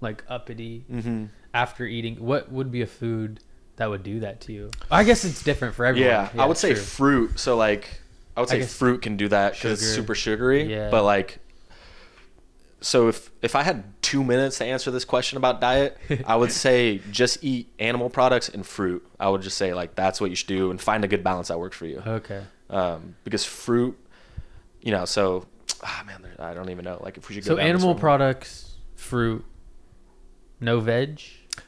like uppity Mm-hmm. after eating. What would be a food that would do that to you? I guess it's different for everyone. Yeah, I would say true. fruit. So like, I would say guess fruit can do that because it's super sugary. Yeah. But like, so if if I had two minutes to answer this question about diet, I would say just eat animal products and fruit. I would just say like that's what you should do and find a good balance that works for you. Okay. Um, because fruit, you know, so ah man, there- I don't even know like if we should go. So animal products, fruit, no veg.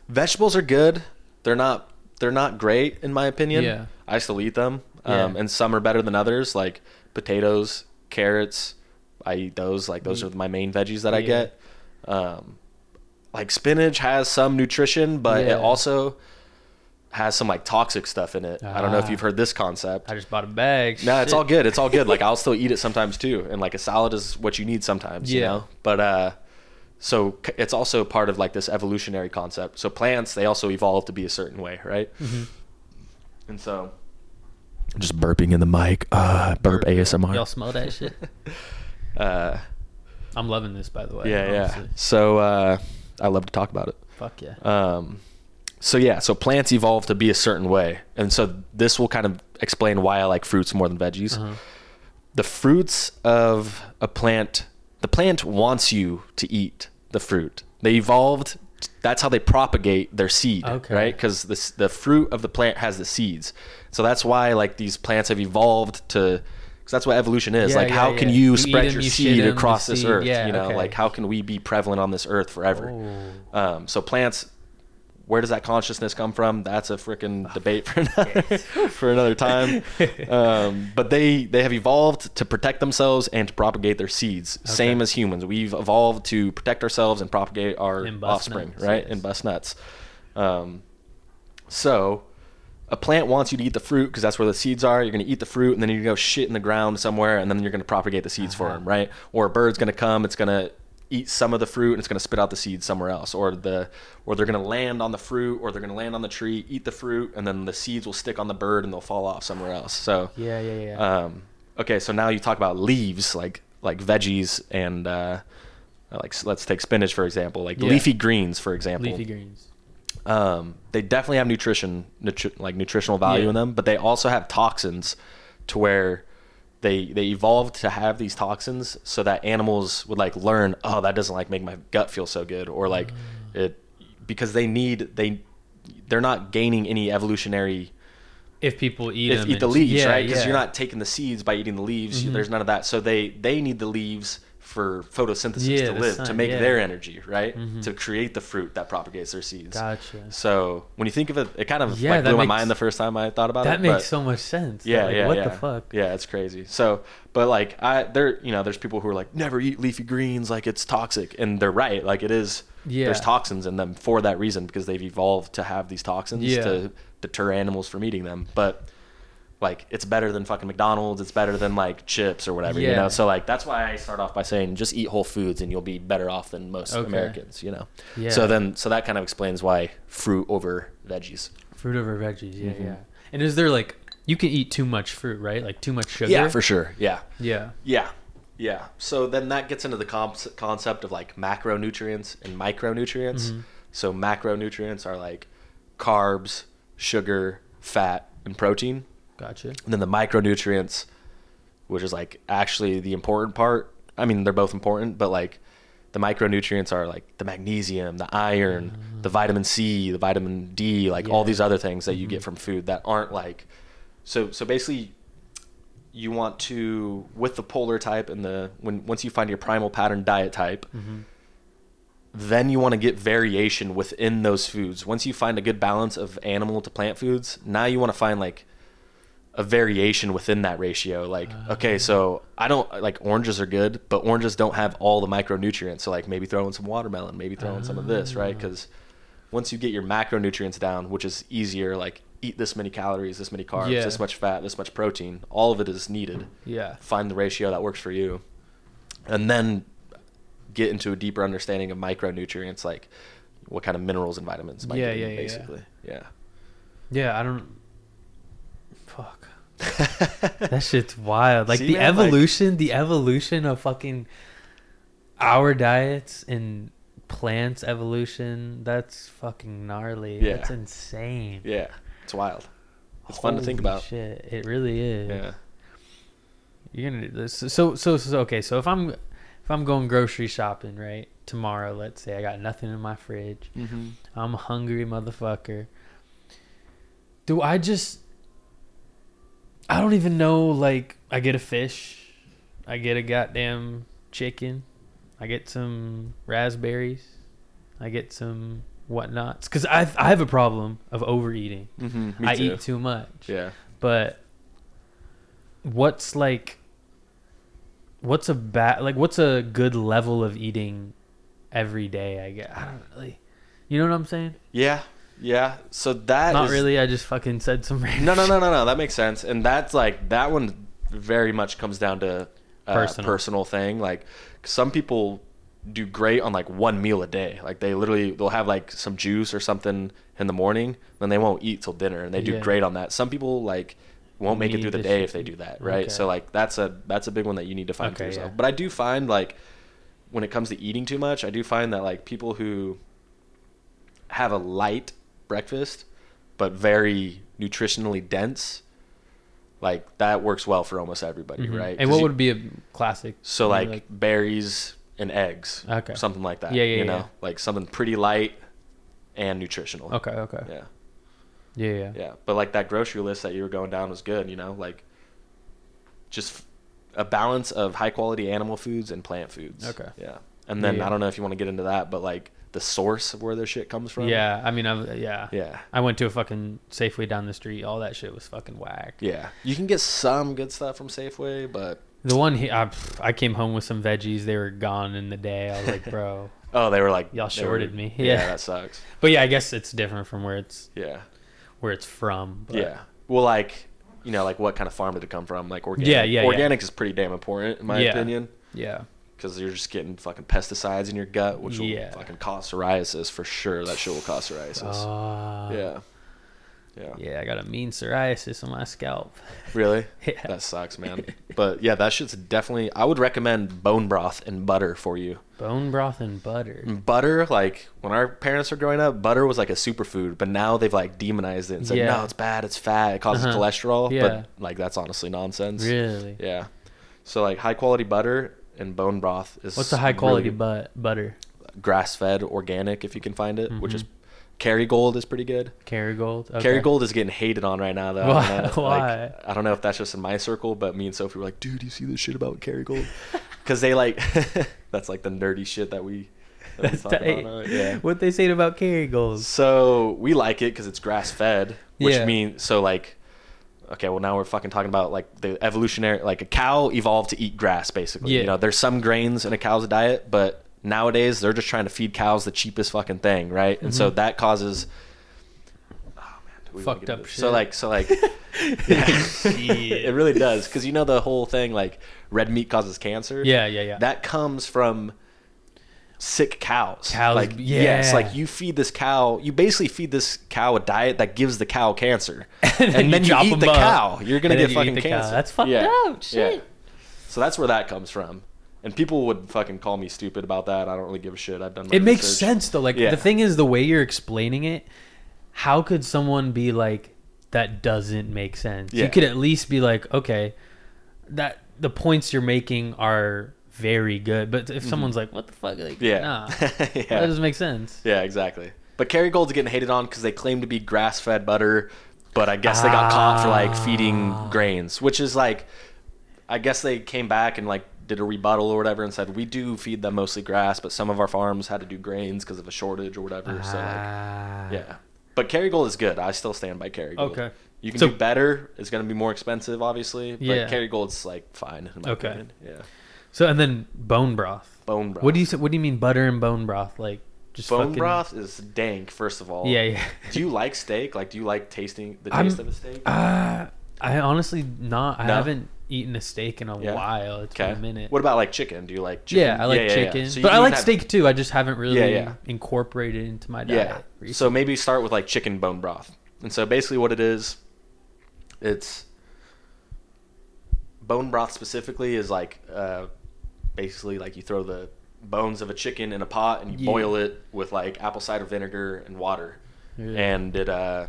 Vegetables are good. They're not. They're not great in my opinion. Yeah. I still eat them. Um, Yeah. and some are better than others, like potatoes, carrots. I eat those. Like those are my main veggies that I get. Um, like spinach has some nutrition, but Yeah. it also has some like toxic stuff in it. I don't know if Ah. you've heard this concept. I just bought a bag. No, it's all good. It's all good. Like I'll still eat it sometimes too, and like a salad is what you need sometimes. You Yeah. know, but uh, so it's also part of like this evolutionary concept. So plants they also evolve to be a certain way, right? Mm-hmm. And so, just burping in the mic. Uh, burp ASMR. Y'all smell that shit? Uh, I'm loving this, by the way. yeah, yeah. honestly. So uh, I love to talk about it. Fuck yeah. Um, so yeah, so plants evolve to be a certain way, and so this will kind of explain why I like fruits more than veggies. Uh-huh. The fruits of a plant, the plant wants you to eat the fruit. They evolved. That's how they propagate their seed, Okay. right? Because the the fruit of the plant has the seeds, so that's why like these plants have evolved to. Because that's what evolution is. Yeah, like, yeah, how yeah. can You spread your you seed across this seed- earth? you know, okay. like how can we be prevalent on this earth forever? Oh. Um, so plants where does that consciousness come from? That's a freaking debate for another for another time. Um, but they they have evolved to protect themselves and to propagate their seeds, same as humans. We've evolved to protect ourselves and propagate our And offspring, nuts, right? yes. And bust nuts. Um, so, a plant wants you to eat the fruit because that's where the seeds are. You're going to eat the fruit, and then to go shit in the ground somewhere, and then you're going to propagate the seeds for Uh-huh. for them, right? Or a bird's going to come, it's going to eat some of the fruit, and it's going to spit out the seeds somewhere else. Or the, or they're going to land on the fruit, or they're going to land on the tree, eat the fruit, and then the seeds will stick on the bird, and they'll fall off somewhere else. So, Yeah, yeah, yeah. um, okay, so now you talk about leaves, like like veggies, and uh, like let's take spinach for example, like Yeah. leafy greens for example Leafy greens. Um, they definitely have nutrition, nutri- like nutritional value Yeah. in them, but they also have toxins to where they they evolved to have these toxins so that animals would like learn, oh, that doesn't like make my gut feel so good, or like Mm. it because they need they they're not gaining any evolutionary If people eat if them, eat the leaves, yeah, right? Because yeah. you're not taking the seeds by eating the leaves. Mhm. There's none of that. So they they need the leaves for photosynthesis Yeah, to live, to make yeah. their energy, right? Mhm. To create the fruit that propagates their seeds. Gotcha. So when you think of it, it kind of Yeah, like that blew my mind the first time I thought about it. That makes so much sense. yeah, Like, yeah, What yeah. the fuck? Yeah, it's crazy. So, but like I, there, you know, there's people who are like, never eat leafy greens, like it's toxic, and they're right. Like it is. Yeah. There's toxins in them for that reason because they've evolved to have these toxins to deter animals from eating them. But like it's better than fucking McDonald's. It's better than like chips or whatever. You know. So like that's why I start off by saying just eat whole foods and you'll be better off than most Okay. Americans. You know. Yeah. So then, so that kind of explains why fruit over veggies. Fruit over veggies. Yeah, Mhm. yeah. And is there like you can eat too much fruit, right? Like too much sugar. Yeah, for sure. Yeah. Yeah. Yeah. Yeah. So then that gets into the comp- concept of like macronutrients and micronutrients. Mhm. So macronutrients are like carbs, sugar, fat, and protein. Gotcha. And then the micronutrients, which is like actually the important part. I mean, they're both important, but like the micronutrients are like the magnesium, the iron, the vitamin C, the vitamin D, like all these other things that you get Mhm. from food that aren't like so so basically you want to with the polar type and the when once you find your primal pattern diet type, hmm then you want to get variation within those foods. Once you find a good balance of animal to plant foods, now you want to find like a variation within that ratio. Like, okay, so I don't like oranges are good, but oranges don't have all the micronutrients. So like maybe throw in some watermelon, maybe throw in some of this, right? Ah. Because once you get your macronutrients down, which is easier, like eat this many calories, this many carbs, Yeah. this much fat, this much protein, all of it is needed Yeah. find the ratio that works for you and then get into a deeper understanding of micronutrients like what kind of minerals and vitamins might Yeah, in, yeah, yeah, yeah. basically yeah Yeah. I don't. Fuck. That shit's wild. Like See, the man, like- evolution, the evolution of fucking our diets and plants evolution. That's fucking gnarly. Yeah. That's insane. yeah it's wild it's fun to think about Shit, it really is. yeah You're gonna do this. So, so, so, okay. So if I'm, if I'm going grocery shopping, right, tomorrow, let's say I got nothing in my fridge, mm-hmm. I'm a hungry motherfucker. Do I just? I don't even know. Like, I get a fish, I get a goddamn chicken, I get some raspberries, I get some whatnots. Cause I I have a problem of overeating. Mm-hmm. Me I too. eat too much yeah but what's like what's a bad like what's a good level of eating every day i guess i don't really you know what i'm saying yeah yeah so that not is- really i just fucking said some random no no no no no that makes sense and that's like that one very much comes down to a Personal. personal thing like some people do great on like one meal a day like they literally they'll have like some juice or something in the morning then they won't eat till dinner and they do Yeah. great on that some people like won't make it through the day shit. if they do that right Okay. so like that's a that's a big one that you need to find for yourself yeah. but i do find like when it comes to eating too much i do find that like people who have a light breakfast but very nutritionally dense like that works well for almost everybody Mhm. right And what you- would be a classic so know, like, berries and eggs Okay. something like that Yeah, yeah, you know yeah. like something pretty light and nutritional okay okay yeah yeah yeah, yeah but like that grocery list that you were going down was good you know like just a balance of high quality animal foods and plant foods Okay. yeah and then Yeah, yeah. i don't know if you want to get into that but like the source of where their shit comes from. Yeah, I mean, I yeah. Yeah. I went to a fucking Safeway down the street. All that shit was fucking whack. Yeah. You can get some good stuff from Safeway, but The one he, I, I came home with some veggies. They were gone in the day. I was like, bro. oh, they were like Y'all they were- shorted me. Yeah, Yeah. that sucks. But yeah, I guess it's different from where it's Yeah. where it's from. But Yeah. Well, like, you know, like what kind of farm did it come from? Like organic. Yeah, yeah, yeah. Organic is pretty damn important in my Yeah. opinion Yeah. Because you're just getting fucking pesticides in your gut, which will fucking cause psoriasis for sure. That shit will cause psoriasis. Uh, yeah. Yeah. Yeah, I got a mean psoriasis on my scalp. Really? Yeah. That sucks, man. but yeah, that shit's definitely. I would recommend bone broth and butter for you. Bone broth and butter. Butter, like when our parents were growing up, butter was like a superfood, but now they've like demonized it and said, Yeah. no, it's bad, it's fat, it causes Uh-huh. cholesterol. Yeah. But like that's honestly nonsense. Really? Yeah. So like high quality butter and bone broth is What's the high quality really but butter? grass fed organic if you can find it, which is Mhm. Kerrygold is pretty good. Kerrygold. Okay. Kerrygold is getting hated on right now though. Why- I don't know, why? Like, I don't know if that's just in my circle, but me and Sophie were like, "Dude, you see this shit about Kerrygold?" Because they like that's like the nerdy shit that we. That we That's talk tight. about, uh, yeah. What they say about Kerrygold? So we like it because it's grass fed, which Yeah. means so like. Okay, well now we're fucking talking about like the evolutionary like a cow evolved to eat grass basically. Yeah. You know, there's some grains in a cow's diet, but nowadays they're just trying to feed cows the cheapest fucking thing, right? And so Mhm. that causes Oh man, we Fucked up shit. So like so like yeah, it really does cuz you know the whole thing like red meat causes cancer? Yeah, yeah, yeah. That comes from sick cows. Cows, like yes, yeah. like you feed this cow, you basically feed this cow a diet that gives the cow cancer, And and, then you you, chop the up. cow. You're gonna get you fucking the cow. cancer. That's fucked Yeah. up. Shit. Yeah. So that's where that comes from. And people would fucking call me stupid about that. I don't really give a shit. I've done. My It makes research. sense though. Like Yeah. the thing is, the way you're explaining it, how could someone be like that? Doesn't make sense. Yeah. You could at least be like, okay, that the points you're making are very good. But if someone's like, what the fuck, like, Mm-hmm. Yeah. nah, yeah. that doesn't make sense. Yeah, exactly. But Kerrygold's getting hated on because they claim to be grass-fed butter, but I guess they got caught for like feeding Ah. grains, which is like, I guess they came back and like did a rebuttal or whatever and said we do feed them mostly grass, but some of our farms had to do grains because of a shortage or whatever. So like, Ah. yeah. But Kerrygold is good. I still stand by Kerrygold. Okay. You can So- do better. It's going to be more expensive, obviously. But Yeah. Kerrygold's like fine in my Okay. opinion. Yeah. So and then bone broth. Bone broth. What do you say? What do you mean butter and bone broth? Like just Bone fucking, broth is dank, first of all. Yeah, yeah. Do you like steak? Like, do you like tasting the I'm- taste of a steak? Uh, I honestly not. I haven't eaten a steak in a Yeah. while. It's been a minute. What about like chicken? Do you like chicken? yeah, I like yeah, yeah. chicken, So but I like have- steak too. I just haven't really incorporated it into my diet. Yeah. recently. So maybe start with like chicken bone broth. And so basically what it is, it's bone broth specifically is like uh, basically like you throw the bones of a chicken in a pot and you Yeah. boil it with like apple cider vinegar and water. Yeah. And it uh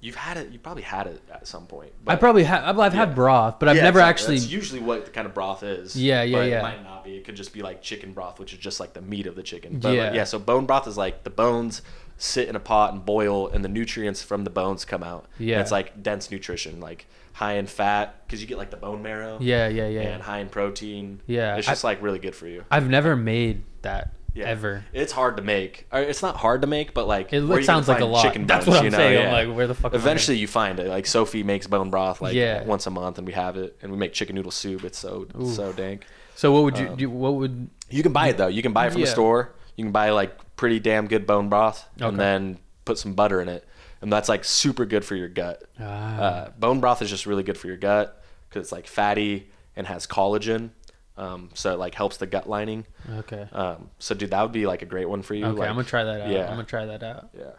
you've had it you probably had it at some point. I probably have. I've, Yeah. had broth, but I've Yeah, never exactly. actually. That's usually what the kind of broth is. Yeah, yeah, but yeah. It might not be. It could just be like chicken broth, which is just like the meat of the chicken. But Yeah. yeah. yeah. So bone broth is like the bones sit in a pot and boil, and the nutrients from the bones come out. And Yeah. it's like dense nutrition, like high in fat, because you get like the bone marrow. Yeah, yeah, yeah. And high in protein. Yeah, It's I- just like really good for you. I've never made that Yeah. ever. It's hard to make. It's not hard to make, but like It, it sounds like a lot. Chicken That's bones, what I'm you know? saying. Yeah. I'm like, where the fuck? I Eventually, you find it. Like Sophie makes bone broth like Yeah. once a month, and we have it, and we make chicken noodle soup. It's so Oof. so dank. So what would you Um, do? What would? You can buy it though. You can buy it from Yeah. the store. You can buy like pretty damn good bone broth, Okay. and then put some butter in it, and that's like super good for your gut. Ah. Uh, bone broth is just really good for your gut because it's like fatty and has collagen, um, so it like helps the gut lining. okay. Um, so dude, that would be like a great one for you. Okay, like- I'm gonna try that out. yeah. I'm gonna try that out. Yeah,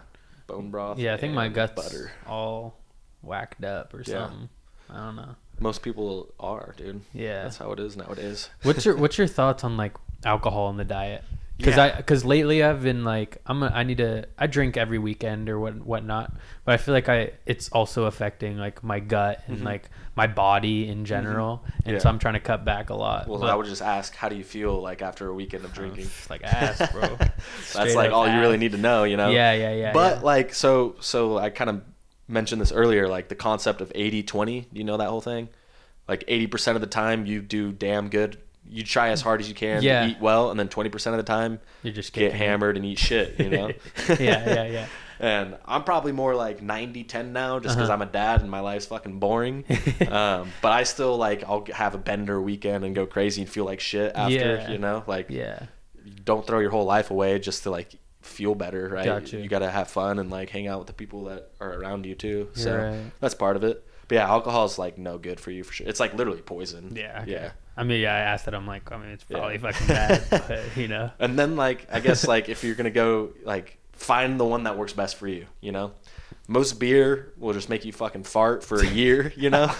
bone broth. Yeah, I think my guts butter. all whacked up or Yeah. something. I don't know. Most people are, dude. Yeah. That's how it is nowadays. What's your What's your thoughts on like alcohol in the diet? Because Yeah. I because lately I've been like I'm a, I need to I drink every weekend or what whatnot, but I feel like I it's also affecting like my gut and Mhm. like my body in general, and Yeah. so I'm trying to cut back a lot. Well, but- I would just ask, how do you feel like after a weekend of drinking? like ass, bro. That's like all you really need to know, you know. Yeah, yeah, yeah. but yeah. like so so i kind of mentioned this earlier like the concept of 80-20 you know that whole thing like 80% of the time you do damn good you try as hard as you can Yeah. to eat well, and then twenty percent of the time You're just get hammered and eat shit. You know. yeah, yeah, yeah. And I'm probably more like 90 10 now just because Uh-huh. I'm a dad and my life's fucking boring. um, but I still like, I'll have a bender weekend and go crazy and feel like shit after, Yeah. you know? Like, Yeah. don't throw your whole life away just to like feel better, right? Gotcha. You got to have fun and like hang out with the people that are around you too. So right. that's part of it. But yeah, alcohol is like no good for you for sure. It's like literally poison. Yeah. okay. Yeah. I mean, yeah, I asked it. I'm like, I mean, it's Yeah. probably fucking bad, but you know. And then like I guess like if you're gonna go like find the one that works best for you, you know. Most beer will just make you fucking fart for a year, you know.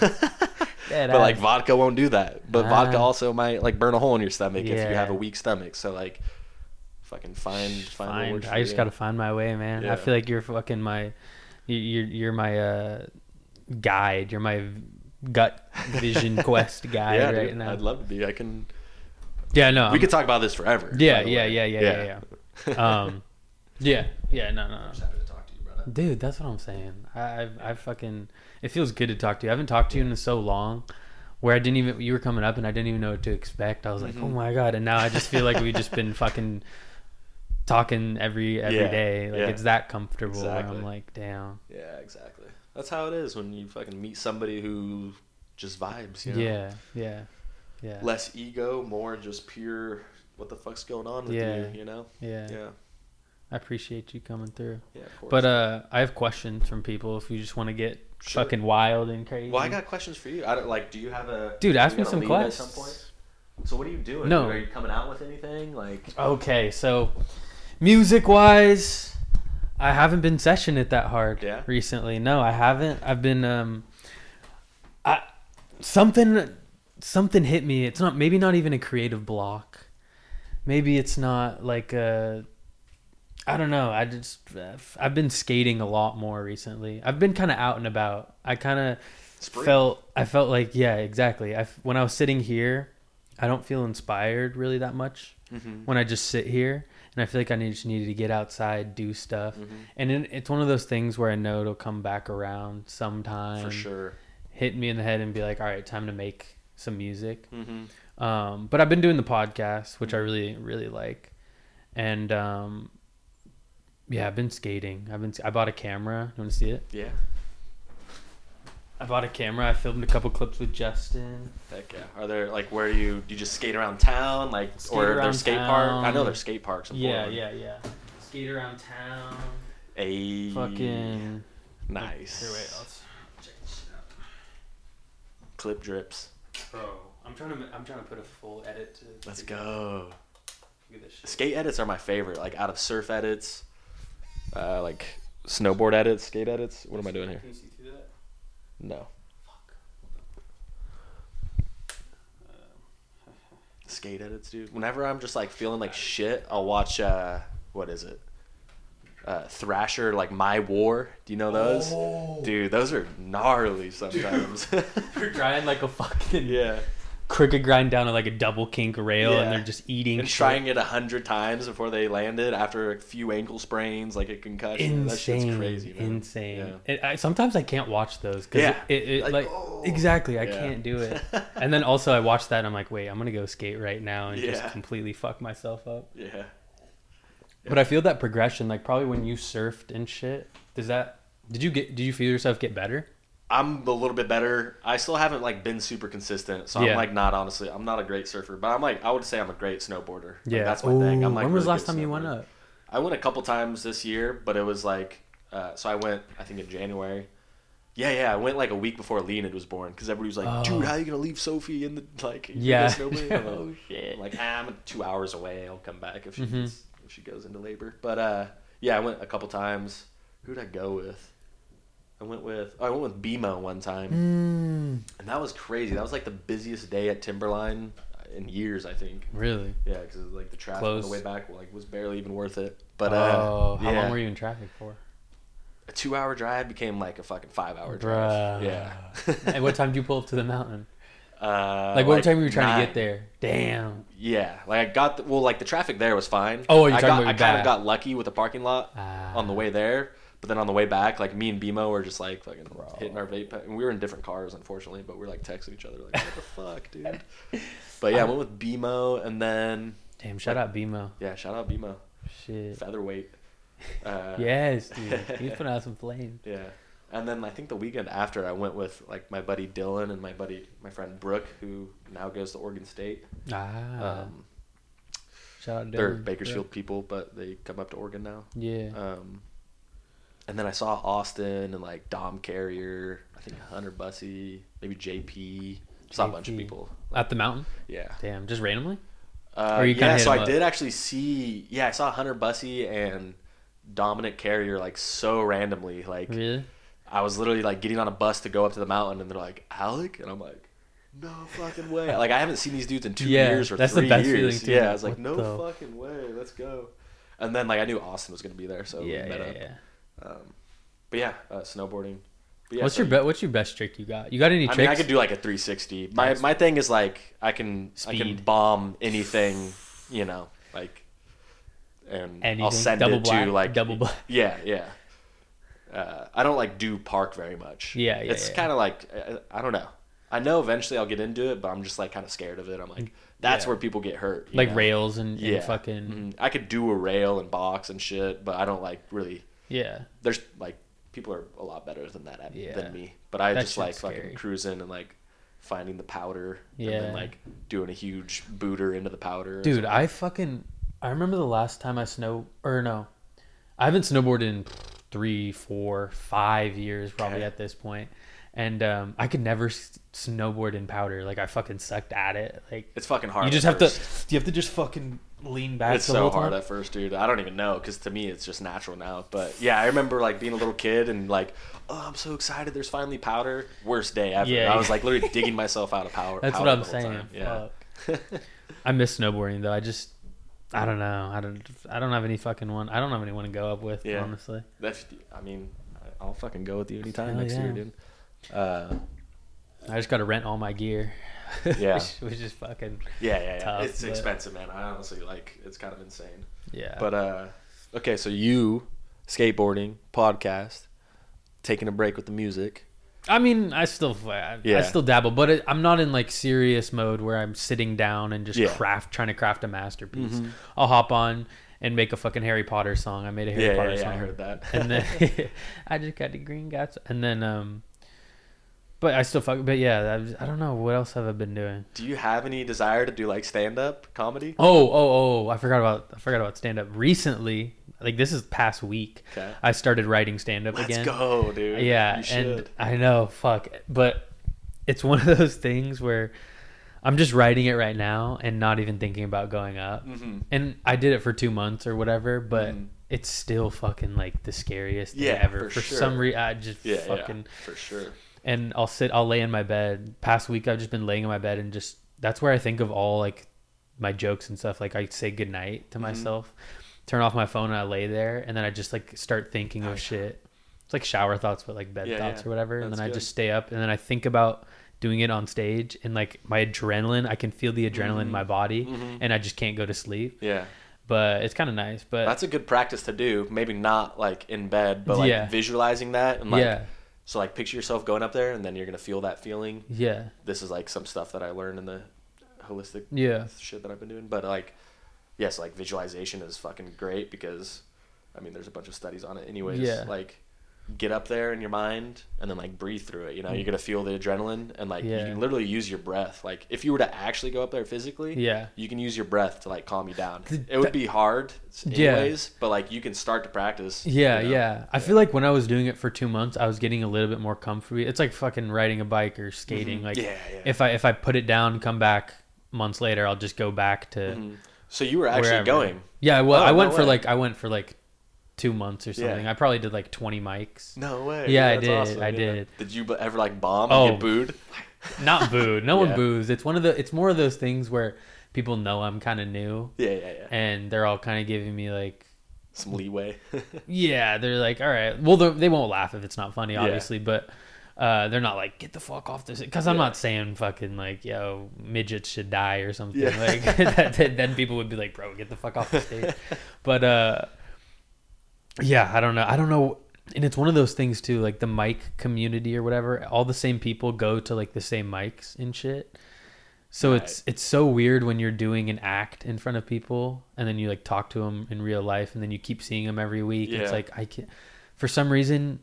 But like vodka won't do that. But vodka Ah. also might like burn a hole in your stomach if you have a weak stomach. So like, fucking find find, what find. works I just you. gotta find my way, man. Yeah. I feel like you're fucking my, you- you're you're my uh, guide. You're my v- gut vision quest guy yeah, right dude, now. I'd love to be. I can. yeah, no. we I'm- could talk about this forever. Yeah, by yeah, yeah, yeah, yeah, yeah. um, yeah, yeah. No, no, no. Just happy to talk to you, brother. Dude, that's what I'm saying. I, I've, I fucking. It feels good to talk to you. I haven't talked to you in so long, where I didn't even. You were coming up, and I didn't even know what to expect. I was like, Mhm. oh my god! And now I just feel like we've just been fucking talking every every Yeah, day. Like yeah. it's that comfortable. Where Exactly. I'm like, damn. Yeah, exactly. That's how it is when you fucking meet somebody who just vibes. You know? Yeah, yeah, yeah, Less ego, more just pure. What the fuck's going on with Yeah. you? You know? yeah. Yeah. I appreciate you coming through. Yeah. Of course. But uh, I have questions from people if you just want to get Sure. fucking wild and crazy. Well, I got questions for you. I don't like. Do you have a Dude, ask me some leave at questions. some point? So what are you doing? No. Are you coming out with anything? Like. Okay, so music wise, I haven't been session it that hard Yeah? recently. No, I haven't. I've been um I something something hit me. It's not maybe not even a creative block. Maybe it's not like a I don't know. I just I've been skating a lot more recently. I've been kind of out and about. I kind of felt I felt like yeah, exactly. I when I was sitting here, I don't feel inspired really that much Mhm. when I just sit here, and I feel like I need, just needed to get outside, do stuff, Mhm. and it, it's one of those things where I know it'll come back around sometime, For sure. hit me in the head, and be like, all right, time to make some music. Mm-hmm. Um, but I've been doing the podcast, which I really really like, and um, yeah, I've been skating. I've been I bought a camera. You want to see it? Yeah. I bought a camera. I filmed a couple clips with Justin. Heck yeah. Are there like where do you do you just skate around town like Skate or there's skate park? I know there's skate parks. In Yeah, Portland. yeah, yeah. Skate around town. A Fucking. nice. Here, wait, let's check this out. Clip drips. Bro, I'm trying to I'm trying to put a full edit to. Let's to- go. Look at this shit. Skate edits are my favorite. Like out of surf edits, uh, like snowboard edits, skate edits. What am I doing here? Can you see through that? No. Fuck. Skate edits, dude. Whenever I'm just like feeling like shit, I'll watch. uh What is it? Uh, Thrasher, like My War. Do you know those? Oh. Dude, those are gnarly sometimes. You're trying like a fucking yeah. Crooked grind down to like a double kink rail, Yeah. and they're just eating. And shit. trying it a hundred times before they landed after a few ankle sprains, like a concussion. That shit's insane, crazy, man. insane. Yeah. It, I, sometimes I can't watch those because Yeah. it, it, Like, like, oh. exactly I Yeah. can't do it. and then also I watch that and I'm like, wait, I'm gonna go skate right now and Yeah. just completely fuck myself up. Yeah. But I feel that progression, like probably when you surfed and shit. Does that? Did you get? Did you feel yourself get better? I'm a little bit better. I still haven't like been super consistent, so Yeah. I'm like not honestly. I'm not a great surfer, but I'm like I would say I'm a great snowboarder. Like, Yeah, that's my thing. I'm like. when was really last time you went up? I went a couple times this year, but it was like, uh, so I went I think in January. Yeah, yeah, I went like a week before Leonid was born because everybody was like, Oh. "Dude, how are you gonna leave Sophie in the like?" Yeah. snowboard?" Like, oh shit. I'm like, ah, I'm two hours away. I'll come back if she Mhm. gets, if she goes into labor. But uh, yeah, I went a couple times. Who did I go with? I went with oh, I went with BMO one time, Mm, and that was crazy. That was like the busiest day at Timberline in years, I think. really? Yeah, because like the traffic on the way back like was barely even worth it. But uh, oh, how long were you in traffic for? A two-hour drive became like a fucking five-hour drive. Bruh. Yeah. and what time did you pull up to the mountain? Uh, Like what time were you trying to get there? Damn. Yeah, like I got the, well, like the traffic there was fine. Oh, you're I talking got about I kind of got lucky with the parking lot Ah. on the way there, But then on the way back, like me and BMO were just like fucking hitting our vape pen. And we were in different cars, unfortunately, but we are like texting each other like, "What the fuck, dude?" But yeah, I went with BMO, and then Damn, shout out BMO. yeah, shout out BMO, Shit. featherweight. Uh, Yes, dude. He's putting out some flames. Yeah. And then I think the weekend after I went with like my buddy Dylan and my buddy my friend Brooke who now goes to Oregon State. Ah. Um, shout out Dylan. they're Dylan. Bakersfield people, but they come up to Oregon now. Yeah. Um, and then I saw Austin and like Dom Carrier, I think Hunter Bussy, maybe JP. Saw a bunch of people. At the mountain? Yeah. Damn, just randomly? Uh, yeah, so I up? did actually see. Yeah, I saw Hunter Bussy and Dominic Carrier like so randomly. Like Really? I was literally like getting on a bus to go up to the mountain, and they're like Alec, and I'm like, no fucking way. Like I haven't seen these dudes in two Yeah, years or that's the three best years. feeling, too. Yeah, I was like, What no the- fucking way, let's go. And then like I knew Austin was gonna be there, so we yeah, met yeah, up. yeah. Um, but yeah, uh, snowboarding. But yeah, what's so your be- what's your best trick you got? You got any I tricks? mean, I could do like a 360. My Nice. my thing is like I can I can bomb anything, you know, like, and I'll Anything. send Double it black, to like double black. Yeah, yeah. Uh, I don't like do park very much. Yeah, yeah, It's yeah. kind of like uh, I don't know. I know eventually I'll get into it, but I'm just like kind of scared of it. I'm like, that's Yeah. where people get hurt. like know? rails and, and Yeah. fucking Mhm. I could do a rail and box and shit, but I don't like really. Yeah. There's like people are a lot better than that at, Yeah. than me, but I That just like fucking scary. cruising and like finding the powder and then like doing a huge booter into the powder. Dude. I fucking I remember the last time I snow or no, I haven't snowboarded in three, four, five years probably Okay. at this point, and um, I could never s- snowboard in powder. Like I fucking sucked at it. Like it's fucking hard. you just have first. to you have to just fucking lean back. It's the so hard time. at first, dude. I don't even know because to me it's just natural now. But yeah, I remember like being a little kid and like, oh, I'm so excited. There's finally powder. Worst day ever. Yeah, I was like literally digging myself out of power. That's what powder I'm saying. time. Yeah. Fuck. I miss snowboarding though. I just I don't know. I don't. I don't have any fucking one. I don't have anyone to go up with. Yeah. Honestly. That's. I mean, I'll fucking go with you anytime Hell next yeah. year, dude. Uh, I just got to rent all my gear. Yeah. which, which is fucking yeah, yeah, yeah. Tough, it's but- expensive, man. I honestly like. It's kind of insane. yeah. But uh, okay, so you skateboarding podcast, taking a break with the music. I mean, I still, I, Yeah. I still dabble, but it, I'm not in like serious mode where I'm sitting down and just Yeah. Mm-hmm. craft, trying to craft a masterpiece. I'll hop on and make a fucking Harry Potter song. I made a Harry Yeah, Potter song. I heard that. and then I just got the green guts, and then um, but I still fuck. But yeah, I, I don't know what else have I been doing. Do you have any desire to do like stand up comedy? Oh, oh, oh! I forgot about I forgot about stand up. Recently, like this is past week, Okay. I started writing stand up again. Let's go, dude. Yeah, you and. I know, fuck, but it's one of those things where I'm just writing it right now and not even thinking about going up. Mhm. And I did it for two months or whatever, but Mhm. it's still fucking like the scariest thing Yeah, ever. for For, some sure. reason, I just Yeah, fucking yeah, for sure. And I'll sit, I'll lay in my bed. Past week, I've just been laying in my bed and just that's where I think of all like my jokes and stuff. Like I say goodnight to Mm-hmm. myself, turn off my phone, and I lay there, and then I just like start thinking of shit. It's like shower thoughts, but like bed Yeah, thoughts yeah. or whatever. And That's then I just stay up, and then I think about doing it on stage, and like my adrenaline, I can feel the adrenaline Mm-hmm. in my body, and I just can't go to sleep. Yeah. But it's kind of nice. But That's a good practice to do. Maybe not like in bed, but like Yeah. visualizing that and like yeah, so like picture yourself going up there and then you're gonna feel that feeling. yeah, This is like some stuff that I learned in the holistic yeah. shit that I've been doing. But like yes, like visualization is fucking great because I mean there's a bunch of studies on it anyways. Yeah. Like get up there in your mind and then like breathe through it. You know, you're gonna feel the adrenaline and like you can literally use your breath. Like if you were to actually go up there physically, Yeah. you can use your breath to like calm you down. It would be hard Yeah. anyways, but like you can start to practice. Yeah, you know? yeah. I feel like when I was doing it for two months, I was getting a little bit more comfy. It's like fucking riding a bike or skating. Like, Mm-hmm. Yeah, yeah. if I if I put it down, come back months later, I'll just go back to Mhm. So you were actually wherever. going. Yeah, well, Oh, I no went for way. like I went for like two months or Yeah. something. I probably did like twenty mics. No way. Yeah, I did, awesome, I yeah. did. Did you ever like bomb Oh. and get booed? Not booed. No Yeah. one boos. It's one of the. It's more of those things where people know I'm kind of new, Yeah, yeah, yeah. and they're all kind of giving me like Some leeway. Yeah, they're like, all right. Well, they're- won't laugh if it's not funny, Yeah. obviously, but uh, they're not like, get the fuck off this. Because I'm Yeah. not saying fucking like, yo, midgets should die or something. Yeah. Like, that, that- then people would be like, bro, get the fuck off the stage. but uh, yeah, I don't know. I don't know. and it's one of those things too, like the mic community or whatever. All the same people go to like the same mics and shit. So it's it's so weird when you're doing an act in front of people and then you like talk to them in real life and then you keep seeing them every week. It's like I can, for some reason,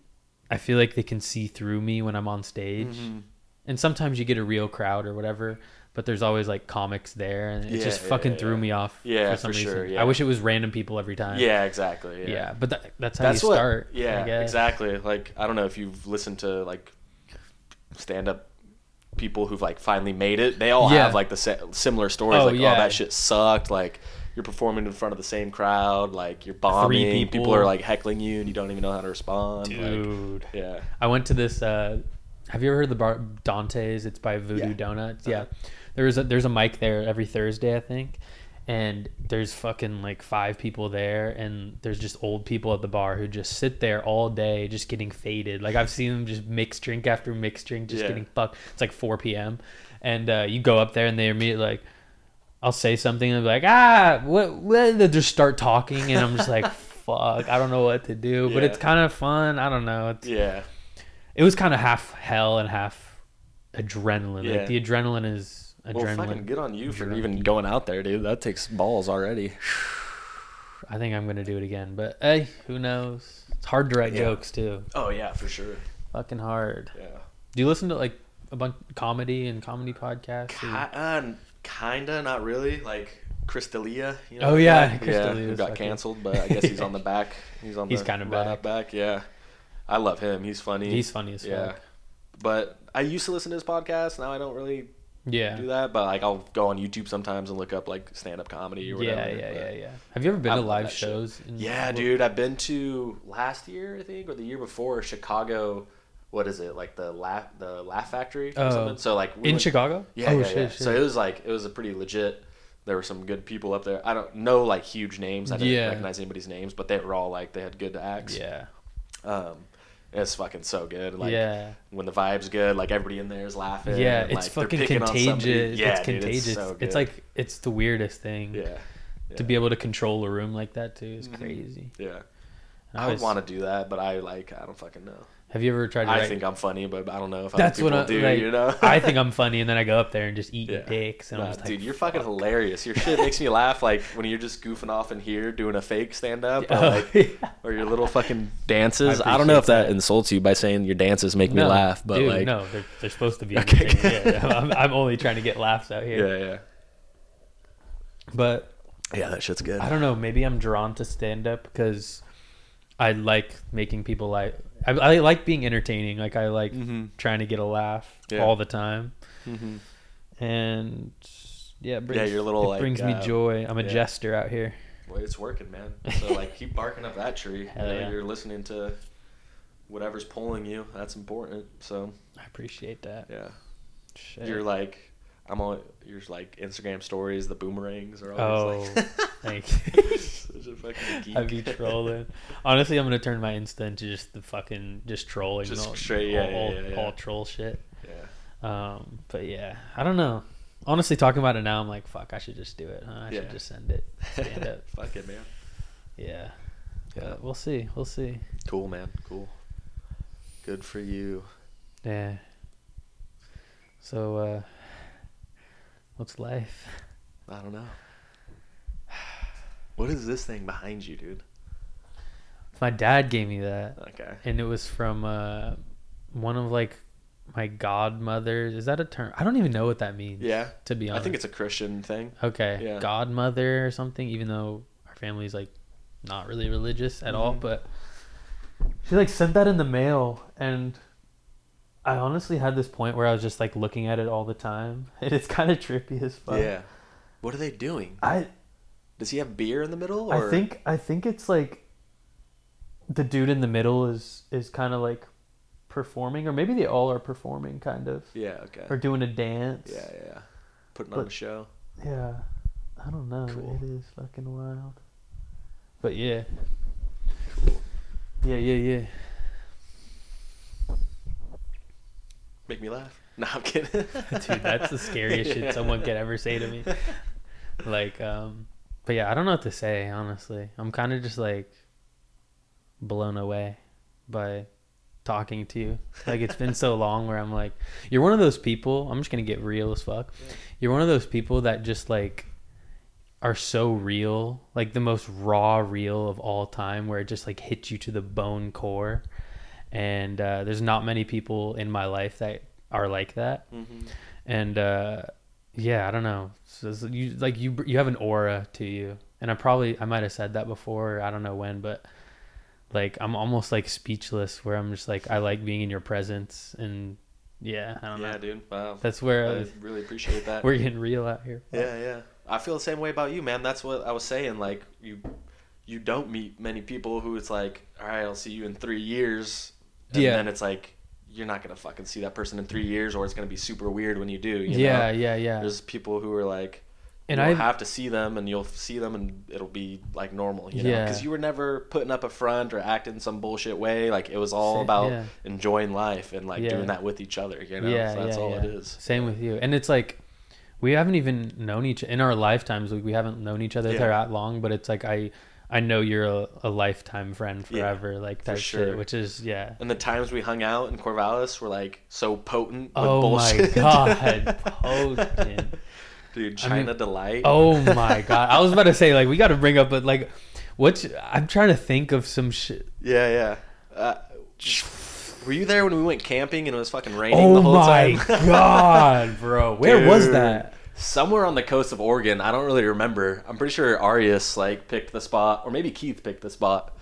I feel like they can see through me when I'm on stage. Mm-hmm. And sometimes you get a real crowd or whatever, but there's always like comics there, and it Yeah, just yeah, fucking yeah, threw me off. Yeah, for some for reason. sure, yeah. I wish it was random people every time. Yeah, exactly. yeah, Yeah. but that, that's how That's you what. start. Yeah, exactly. Like I don't know if you've listened to like stand up people who've like finally made it. They all have like the sa- similar stories. Oh, like, yeah. oh, that shit sucked. Like you're performing in front of the same crowd. Like you're bombing. people. people. are like heckling you, and you don't even know how to respond. Like, dude. yeah. I went to this. Uh, have you ever heard of the bar Dante's? It's by Voodoo Yeah. Donuts. Uh-huh. Yeah, there's a there's a mic there every Thursday, I think, and there's fucking like five people there, and there's just old people at the bar who just sit there all day, just getting faded. Like I've seen them just mix drink after mix drink, just Yeah. getting fucked. It's like 4 p.m. and uh, you go up there and they immediately like. I'll say something and be like, ah, what, what? They just start talking, and I'm just like, fuck, I don't know what to do, but Yeah. it's kind of fun. I don't know. It's, Yeah. It was kind of half hell and half adrenaline. Yeah. Like the adrenaline is adrenaline. Well, adrenaline. fucking good on you for even going out there, dude. That takes balls already. I think I'm gonna do it again, but hey, who knows? It's hard to write Yeah. jokes too. Oh yeah, for sure. Fucking hard. Yeah. Do you listen to like a bunch comedy and comedy podcasts? Ki- uh, kinda, not really. Like Chris D'Elia, you know? Oh, yeah, guy? Chris yeah, D'Elia's who got fucking- canceled, but I guess he's on the back. He's on. He's the kinda run up back. Yeah, I love him. He's funny. He's funny as yeah. fuck. But I used to listen to his podcast. Now I don't really Yeah. do that. But like I'll go on YouTube sometimes and look up like stand up comedy or Yeah, whatever. yeah, but- yeah, yeah. Have you ever been I to live shows? in- Yeah, dude. I've been to last year, I think, or the year before, Chicago. What is it? Like the laugh, the Laugh Factory or Oh. something. So like we In went- Chicago? Yeah, Oh yeah, shit, yeah. shit. So it was like it was a pretty legit. There were some good people up there. I don't know like huge names. I didn't Yeah. recognize anybody's names, but they were all like they had good acts. yeah. Um, it's fucking so good. Like yeah. when the vibe's good, like everybody in there is laughing. Yeah, and, it's like, they're fucking picking on somebody. contagious. Yeah, it's dude, contagious. so it's like it's the weirdest thing. yeah, To be able to control a room like that too is Mhm. crazy. yeah. I I would want to do that, but I like I don't fucking know. Have you ever tried to I write? think I'm funny, but I don't know if That's other what people I do. like, you know, I think I'm funny, and then I go up there and just eat Yeah. dicks, and Nah, I'm just like, dude, you're fucking fuck. hilarious. Your shit makes me laugh like when you're just goofing off in here doing a fake stand up or, Oh, like, yeah. or your little fucking dances. I I, don't know if that, that. insults you by saying your dances make me laugh, but dude, like no, they're, they're supposed to be. Okay. yeah, I'm, I'm only trying to get laughs out here. yeah, yeah. But Yeah, that shit's good. I don't know. Maybe I'm drawn to stand up because I like making people like. I, I like being entertaining. Like I like Mhm. trying to get a laugh Yeah. all the time, Mhm. and yeah, it brings, your little, it like, brings me uh, joy. I'm a yeah. jester out here. Well, it's working, man. So like keep barking up that tree. You know, yeah. You're listening to whatever's pulling you. That's important. So I appreciate that. yeah. Shit. You're like I'm on your like Instagram stories, the boomerangs are Oh, always like thank you. such a fucking geek. I'd be trolling. Honestly, I'm gonna turn my Insta into just the fucking just trolling, Just all, straight- yeah, all, yeah, all, yeah, yeah. all troll shit. yeah. Um, but yeah, I don't know. Honestly, talking about it now, I'm like, fuck, I should just do it. Huh? I Yeah. should just send it. Stand up. Fuck it, man. Yeah. Yeah. But we'll see. We'll see. Cool, man. Cool. Good for you. Yeah. So, uh, what's life? I don't know. What is this thing behind you, dude? My dad gave me that, Okay. and it was from uh, one of like my godmothers. Is that a term? I don't even know what that means. Yeah. To be honest, I think it's a Christian thing. okay. yeah. Godmother or something. Even though our family's like not really religious at all, Mhm. but she like sent that in the mail, and I honestly had this point where I was just like looking at it all the time, and it's kind of trippy as fuck. Yeah. What are they doing? I Does he have beer in the middle? I think I think it's like the dude in the middle is is kind of like performing, or maybe they all are performing, kind of, Yeah. Okay. or doing a dance. Yeah. Yeah. Putting on But- a show. Yeah. I don't know. Cool. It is fucking wild. But yeah. Cool. Yeah, yeah, yeah. Make me laugh. No, I'm kidding. Dude, that's the scariest shit someone could ever say to me. Like, um, but yeah, I don't know what to say, honestly. I'm kind of just like blown away. by talking to you. Like it's been so long where I'm like, you're one of those people. I'm just gonna get real as fuck. You're one of those people that just like are so real, like the most raw real of all time, where it just like hits you to the bone core. And uh, there's not many people in my life that are like that. Mm-hmm. And uh, yeah, I don't know. So you like you you have an aura to you, and I probably I might have said that before. I don't know when, but like I'm almost like speechless. Where I'm just like I like being in your presence, and yeah, I don't Yeah, know. dude. Wow. That's where I uh, really appreciate that. we're getting real out here. Yeah, yeah. I feel the same way about you, man. That's what I was saying. Like you, you don't meet many people who it's like, all right, I'll see you in three years. And Yeah. then it's like you're not gonna fucking see that person in three years, or it's gonna be super weird when you do. You yeah, know? yeah, yeah. There's people who are like, And I- have to see them, and you'll see them, and it'll be like normal. You know, Yeah. because you were never putting up a front or acting some bullshit way. Like it was all about yeah. enjoying life and like Yeah. doing that with each other. You know, yeah, so that's all it is. Same with you. And it's like we haven't even known each in our lifetimes. Like we haven't known each other that long, but it's like I I know you're a, a lifetime friend Yeah, forever, like for that sure. shit. Which is yeah. And the times we hung out in Corvallis were like so potent. With Oh bullshit. my god, potent. dude! I China mean- delight. Oh my god. I was about to say like we got to bring up, but like, what's I'm trying to think of some shit. yeah, yeah. Uh, were you there when we went camping and it was fucking raining Oh the whole time? Oh my god, bro, where was that? Somewhere on the coast of Oregon. I don't really remember. I'm pretty sure Arias like picked the spot, or maybe Keith picked the spot.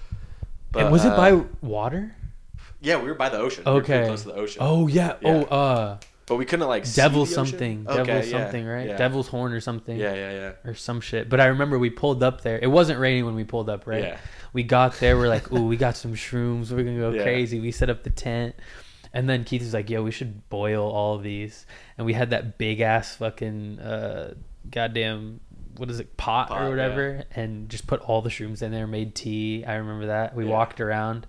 And was it uh, by water? Yeah, we were by the ocean. We were Okay. close to the ocean. Oh yeah. Yeah. Oh uh, but we couldn't like see devil something, Okay, devil yeah, something, right? Yeah. Devil's horn or something. Yeah, yeah, yeah. or some shit. But I remember we pulled up there. It wasn't raining when we pulled up, right? Yeah. We got there. We're like, ooh, we got some shrooms. We're gonna go crazy. We set up the tent, and then Keith was like, yo, we should boil all of these. And we had that big ass fucking uh, goddamn what is it pot, Pot, or whatever, and just put all the shrooms in there. Made tea. I remember that. We Yeah. walked around,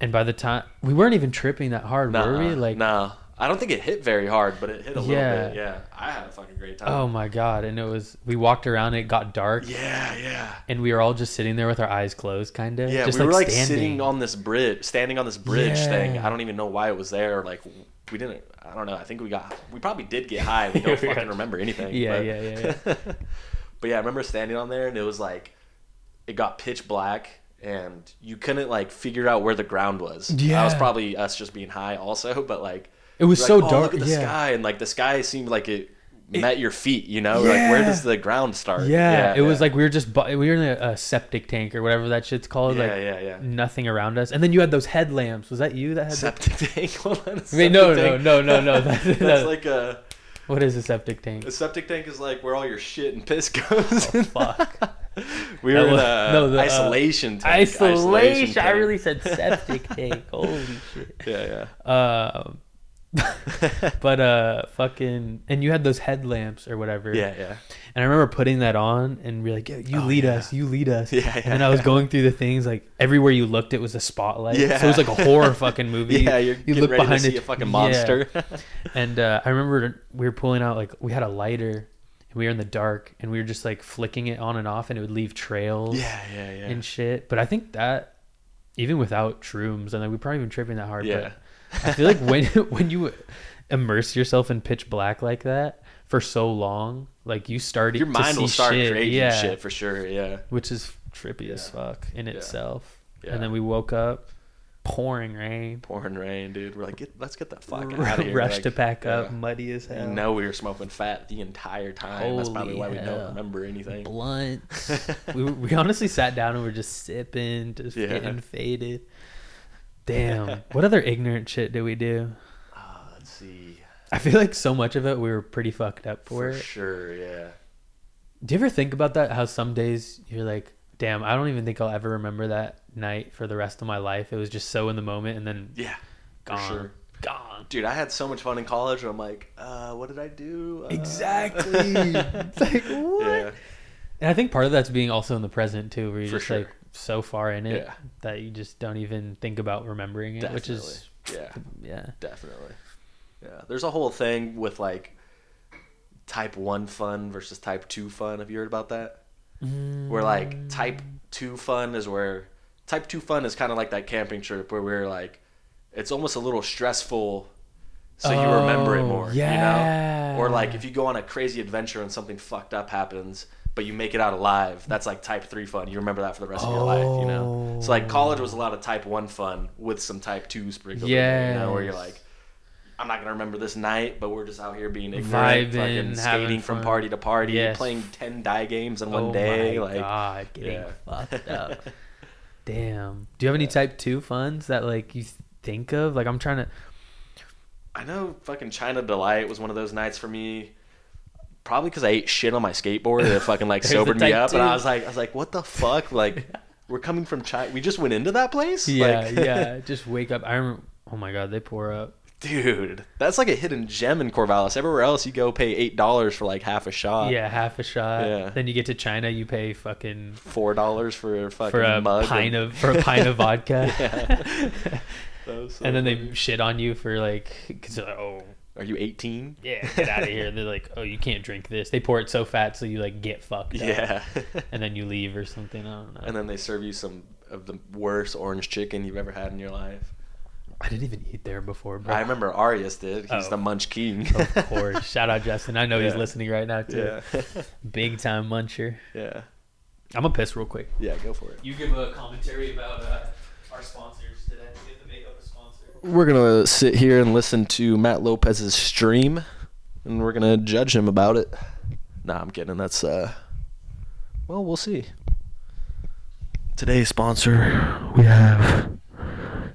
and by the time we weren't even tripping that hard, Nah, were we? Like, nah. I don't think it hit very hard, but it hit a little Yeah. bit. Yeah, I had a fucking great time. oh my god! And it was we walked around. It got dark. yeah, yeah. and we were all just sitting there with our eyes closed, kind of. Yeah, just we were like standing. sitting on this bridge, standing on this bridge thing. I don't even know why it was there. Like we didn't. I don't know. I think we got. We probably did get high. We don't fucking remember anything. Yeah, but, yeah, yeah, yeah. but yeah, I remember standing on there and it was like, it got pitch black and you couldn't like figure out where the ground was. Yeah. That was probably us just being high also, but like It was so like, "Oh, dark. Look at the yeah. sky and like the sky seemed like it, met your feet. You know, like where does the ground start? Yeah, it was like we were just bu- we were in a, a septic tank or whatever that shit's called. yeah, like yeah, yeah. nothing around us, and then you had those headlamps. Was that you that had? the- Septic tank. Hold on, a Wait, no, septic no, tank. no, no, no. That's, That's like a. what is a septic tank? A septic tank is like where all your shit and piss goes. Oh, fuck. we That were in was- a no, the, uh, isolation tank. Isolation. I tank. really said septic tank. Holy shit. Yeah, Um, yeah. but uh, fucking, and you had those headlamps or whatever. yeah, yeah. And I remember putting that on and be like, yeah, you Oh, lead yeah. us, you lead us. Yeah, yeah And then I was going through the things like everywhere you looked, it was a spotlight. Yeah. So it was like a horror fucking movie. Yeah, you're you look ready behind to see it- a fucking yeah. monster. And uh, I remember we were pulling out like we had a lighter and we were in the dark and we were just like flicking it on and off and it would leave trails yeah, yeah, yeah. and shit. But I think that even without shrooms, and like, we probably even tripping that hard. Yeah. But I feel like when when you immerse yourself in pitch black like that for so long, like you started Your to mind see will start shit, creating yeah, shit for sure. Yeah. which is trippy as fuck in Yeah. itself. Yeah. And then we woke up, pouring rain, Pouring rain, dude. We're like, get, let's get the fuck r- out of here. rush Like, to pack up, yeah. muddy as hell. You know we were smoking fat the entire time. That's probably Holy why we don't remember anything. blunt. we we honestly sat down and we are just sipping, just Yeah. getting faded. Damn. what other ignorant shit did we do? Ah, let's see. I feel like so much of it we were pretty fucked up for. For it. sure, yeah. Do you ever think about that? How some days you're like, damn, I don't even think I'll ever remember that night for the rest of my life. It was just so in the moment and then Yeah. For gone. sure. Gone. Dude, I had so much fun in college. And I'm like, uh, what did I do? Uh, Exactly. It's like, what? Yeah. And I think part of that's being also in the present too, where you're For just sure. like so far in it Yeah. that you just don't even think about remembering it, which is Yeah. yeah. Definitely. Yeah. There's a whole thing with like type 1 fun versus type 2 fun. Have you heard about that? Where like type 2 fun is where type two fun is kind of like that camping trip where we're like, it's almost a little stressful, so you remember it Oh, more. You know? Or like if you go on a crazy adventure and something fucked up happens, but you make it out alive, that's like type three fun. You remember that for the rest of your life. You know. So like college was a lot of type one fun with some type two sprinkled in there. You know, where you're like. I'm not gonna remember this night, but we're just out here being ignorant, Vibing, fucking skating from party to party, Yes. playing ten die games in one oh day. like, god, getting yeah. fucked up. Damn. Do you have any type two funds that like you think of? Like I'm trying to. I know fucking China Delight was one of those nights for me. Probably because I ate shit on my skateboard and it fucking like sobered me up, and I was like, I was like, what the fuck? Like, we're coming from China. We just went into that place. Yeah, like, yeah. Just wake up. I remember. Oh my god, they pour up. dude, that's like a hidden gem in Corvallis. Everywhere else, you go pay eight dollars for like half a shot. yeah, half a shot. yeah. Then you get to China, you pay fucking four dollars for a fucking for a mug pint and- of for a pint of vodka. Yeah. So and then funny. they shit on you for like, cause like, oh Are you 18? yeah, get out of here. They're like, oh, you can't drink this. They pour it so fat so you like get fucked up. Yeah. And then you leave or something. I don't know. and then they serve you some of the worst orange chicken you've ever had in your life. I didn't even eat there before, bro. I remember Arias did. He's Oh. the Munch King. Of course. Shout out Justin. I know he's listening right now too. yeah. Big time muncher. yeah. I'm gonna piss real quick. Yeah, go for it. You give a commentary about uh, our sponsors today. We have to make up a sponsor. We're to sit here and listen to Matt Lopez's stream and we're to judge him about it. Nah, I'm kidding. That's uh well, we'll see. Today's sponsor, we have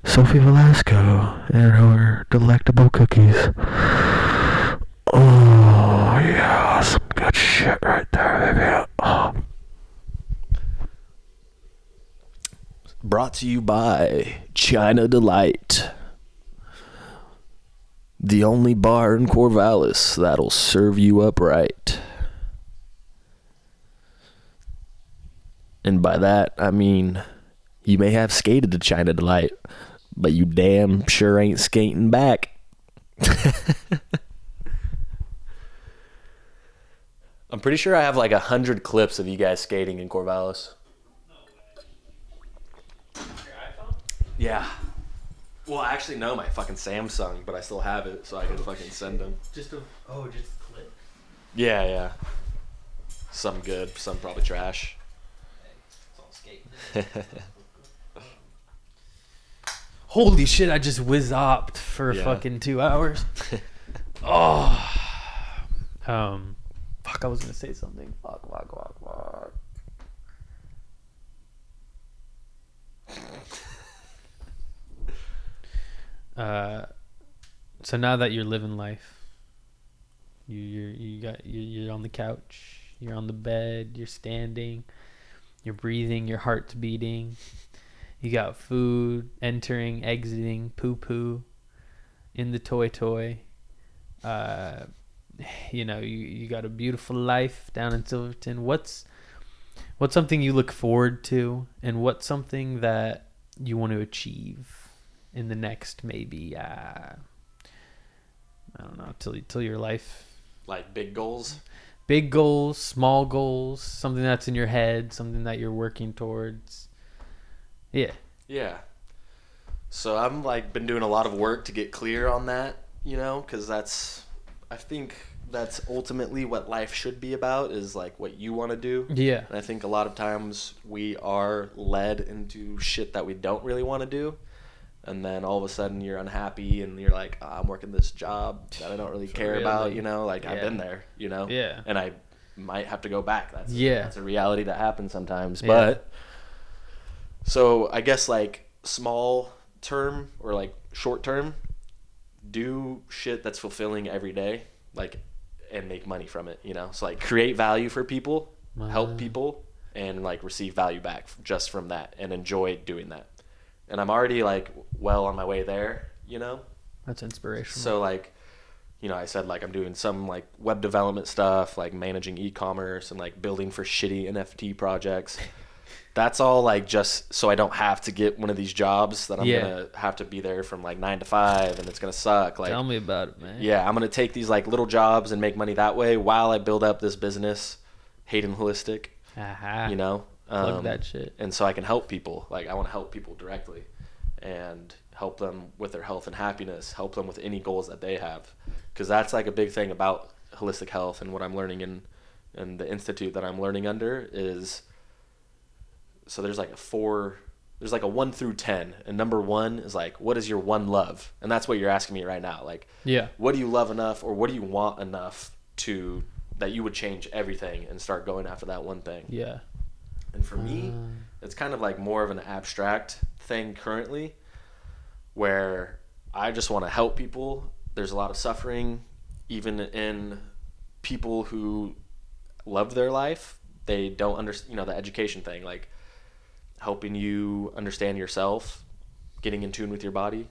Sophie Velasco and her delectable cookies. Oh, yeah, some good shit right there, baby. Oh. Brought to you by China Delight. The only bar in Corvallis that'll serve you up right. And by that, I mean, you may have skated to China Delight, but you damn sure ain't skating back. I'm pretty sure I have like a hundred clips of you guys skating in Corvallis. Yeah. Well, I actually, no, my fucking Samsung, but I still have it, so I can fucking send them. Just a oh, just a clip. Yeah, yeah. Some good, some probably trash. It's all skating. Holy shit! I just whiz opt for Yeah. fucking two hours. oh, um, fuck! I was gonna say something. Fuck! Fuck! Fuck! Fuck! Uh, so now that you're living life, you you're, you got you you're on the couch, you're on the bed, you're standing, you're breathing, your heart's beating. You got food entering, exiting, poo poo, in the toy toy. Uh, you know, you, you got a beautiful life down in Silverton. What's what's something you look forward to, and what's something that you want to achieve in the next maybe uh, I don't know till till your life. like big goals. Big goals, small goals, something that's in your head, something that you're working towards. Yeah. Yeah. So I'm like been doing a lot of work to get clear on that, you know, because that's, I think that's ultimately what life should be about is like what you want to do. Yeah. And I think a lot of times we are led into shit that we don't really want to do. And then all of a sudden you're unhappy and you're like, "Ah, I'm working this job that I don't really For care real, about, you know? Like I've been there, you know? Yeah. And I might have to go back. That's Yeah. That's a reality that happens sometimes. Yeah. But so I guess like small term or like short term, do shit that's fulfilling every day, like, and make money from it. You know, so like create value for people, Wow. help people, and like receive value back just from that, and enjoy doing that. And I'm already like well on my way there. You know, That's inspirational. so like, you know, I said like I'm doing some like web development stuff, like managing e-commerce and like building for shitty NFT projects. That's all like just so I don't have to get one of these jobs that I'm Yeah. gonna have to be there from like nine to five and it's gonna suck. Like, Tell me about it, man. yeah, I'm gonna take these like little jobs and make money that way while I build up this business, Hayden Holistic. Aha. You know, Plug Um, that shit. and so I can help people. Like I want to help people directly, and help them with their health and happiness. Help them with any goals that they have, because that's like a big thing about holistic health and what I'm learning in, in the institute that I'm learning under is. So there's like a four. There's like a one through ten, and number one is like, what is your one love? And that's what you're asking me right now. Like, Yeah. what do you love enough, or what do you want enough to that you would change everything and start going after that one thing? Yeah. And for me, Uh, it's kind of like more of an abstract thing currently where I just want to help people. There's a lot of suffering even in people who love their life. They don't understand, you know, the education thing like helping you understand yourself, getting in tune with your body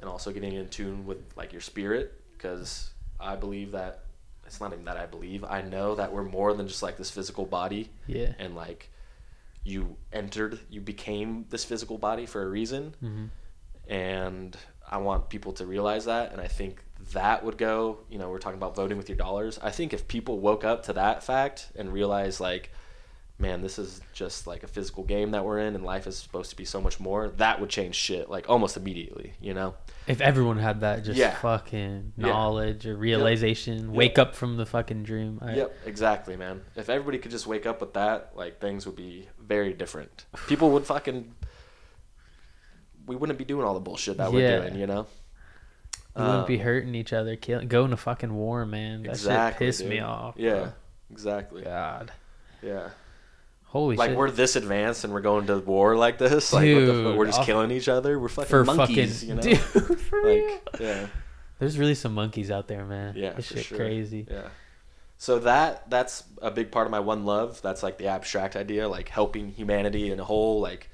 and also getting in tune with like your spirit because I believe that it's not even that I believe. I know that we're more than just like this physical body yeah. and like you entered you became this physical body for a reason. Hmm and i want people to realize that and i think that would go you know we're talking about voting with your dollars. I think if people woke up to that fact and realized like man this is just like a physical game that we're in and life is supposed to be so much more that would change shit like almost immediately you know If everyone had that just Yeah. fucking Yeah. knowledge or realization, wake up from the fucking dream. I, Yep, exactly, man. If everybody could just wake up with that, like things would be very different. People would fucking we wouldn't be doing all the bullshit that Yeah. we're doing, you know? We wouldn't be Um, hurting each other, killing, going to fucking war, man. That exactly, shit pissed me off. Yeah, bro. exactly. God. Yeah. Holy like shit. we're this advanced and we're going to war like this. Like what the fuck? Dude, we're just off- killing each other. We're fucking for monkeys, fucking you know? dude, for real. like yeah. There's really some monkeys out there, man. Yeah, this shit sure. crazy. Yeah. So that that's a big part of my one love. That's like the abstract idea, like helping humanity in a whole, like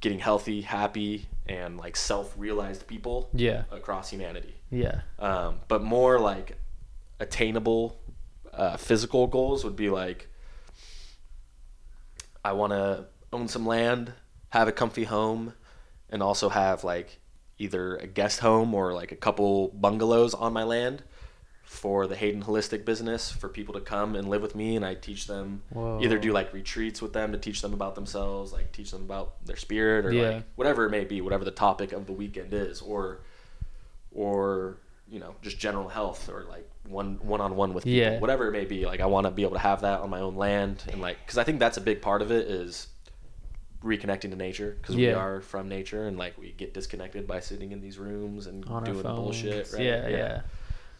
getting healthy, happy, and like self-realized people Yeah, across humanity. yeah, Um, but more like attainable uh, physical goals would be like I want to own some land, have a comfy home, and also have like either a guest home or like a couple bungalows on my land for the Hayden Holistic business for people to come and live with me and I teach them Whoa. either do like retreats with them to teach them about themselves, like teach them about their spirit or Yeah. like whatever it may be, whatever the topic of the weekend is or or you know just general health or like one one on one with people, Yeah. whatever it may be. Like I want to be able to have that on my own land and like because I think that's a big part of it is reconnecting to nature because we are from nature and like we get disconnected by sitting in these rooms and on doing bullshit. Right? Yeah, yeah,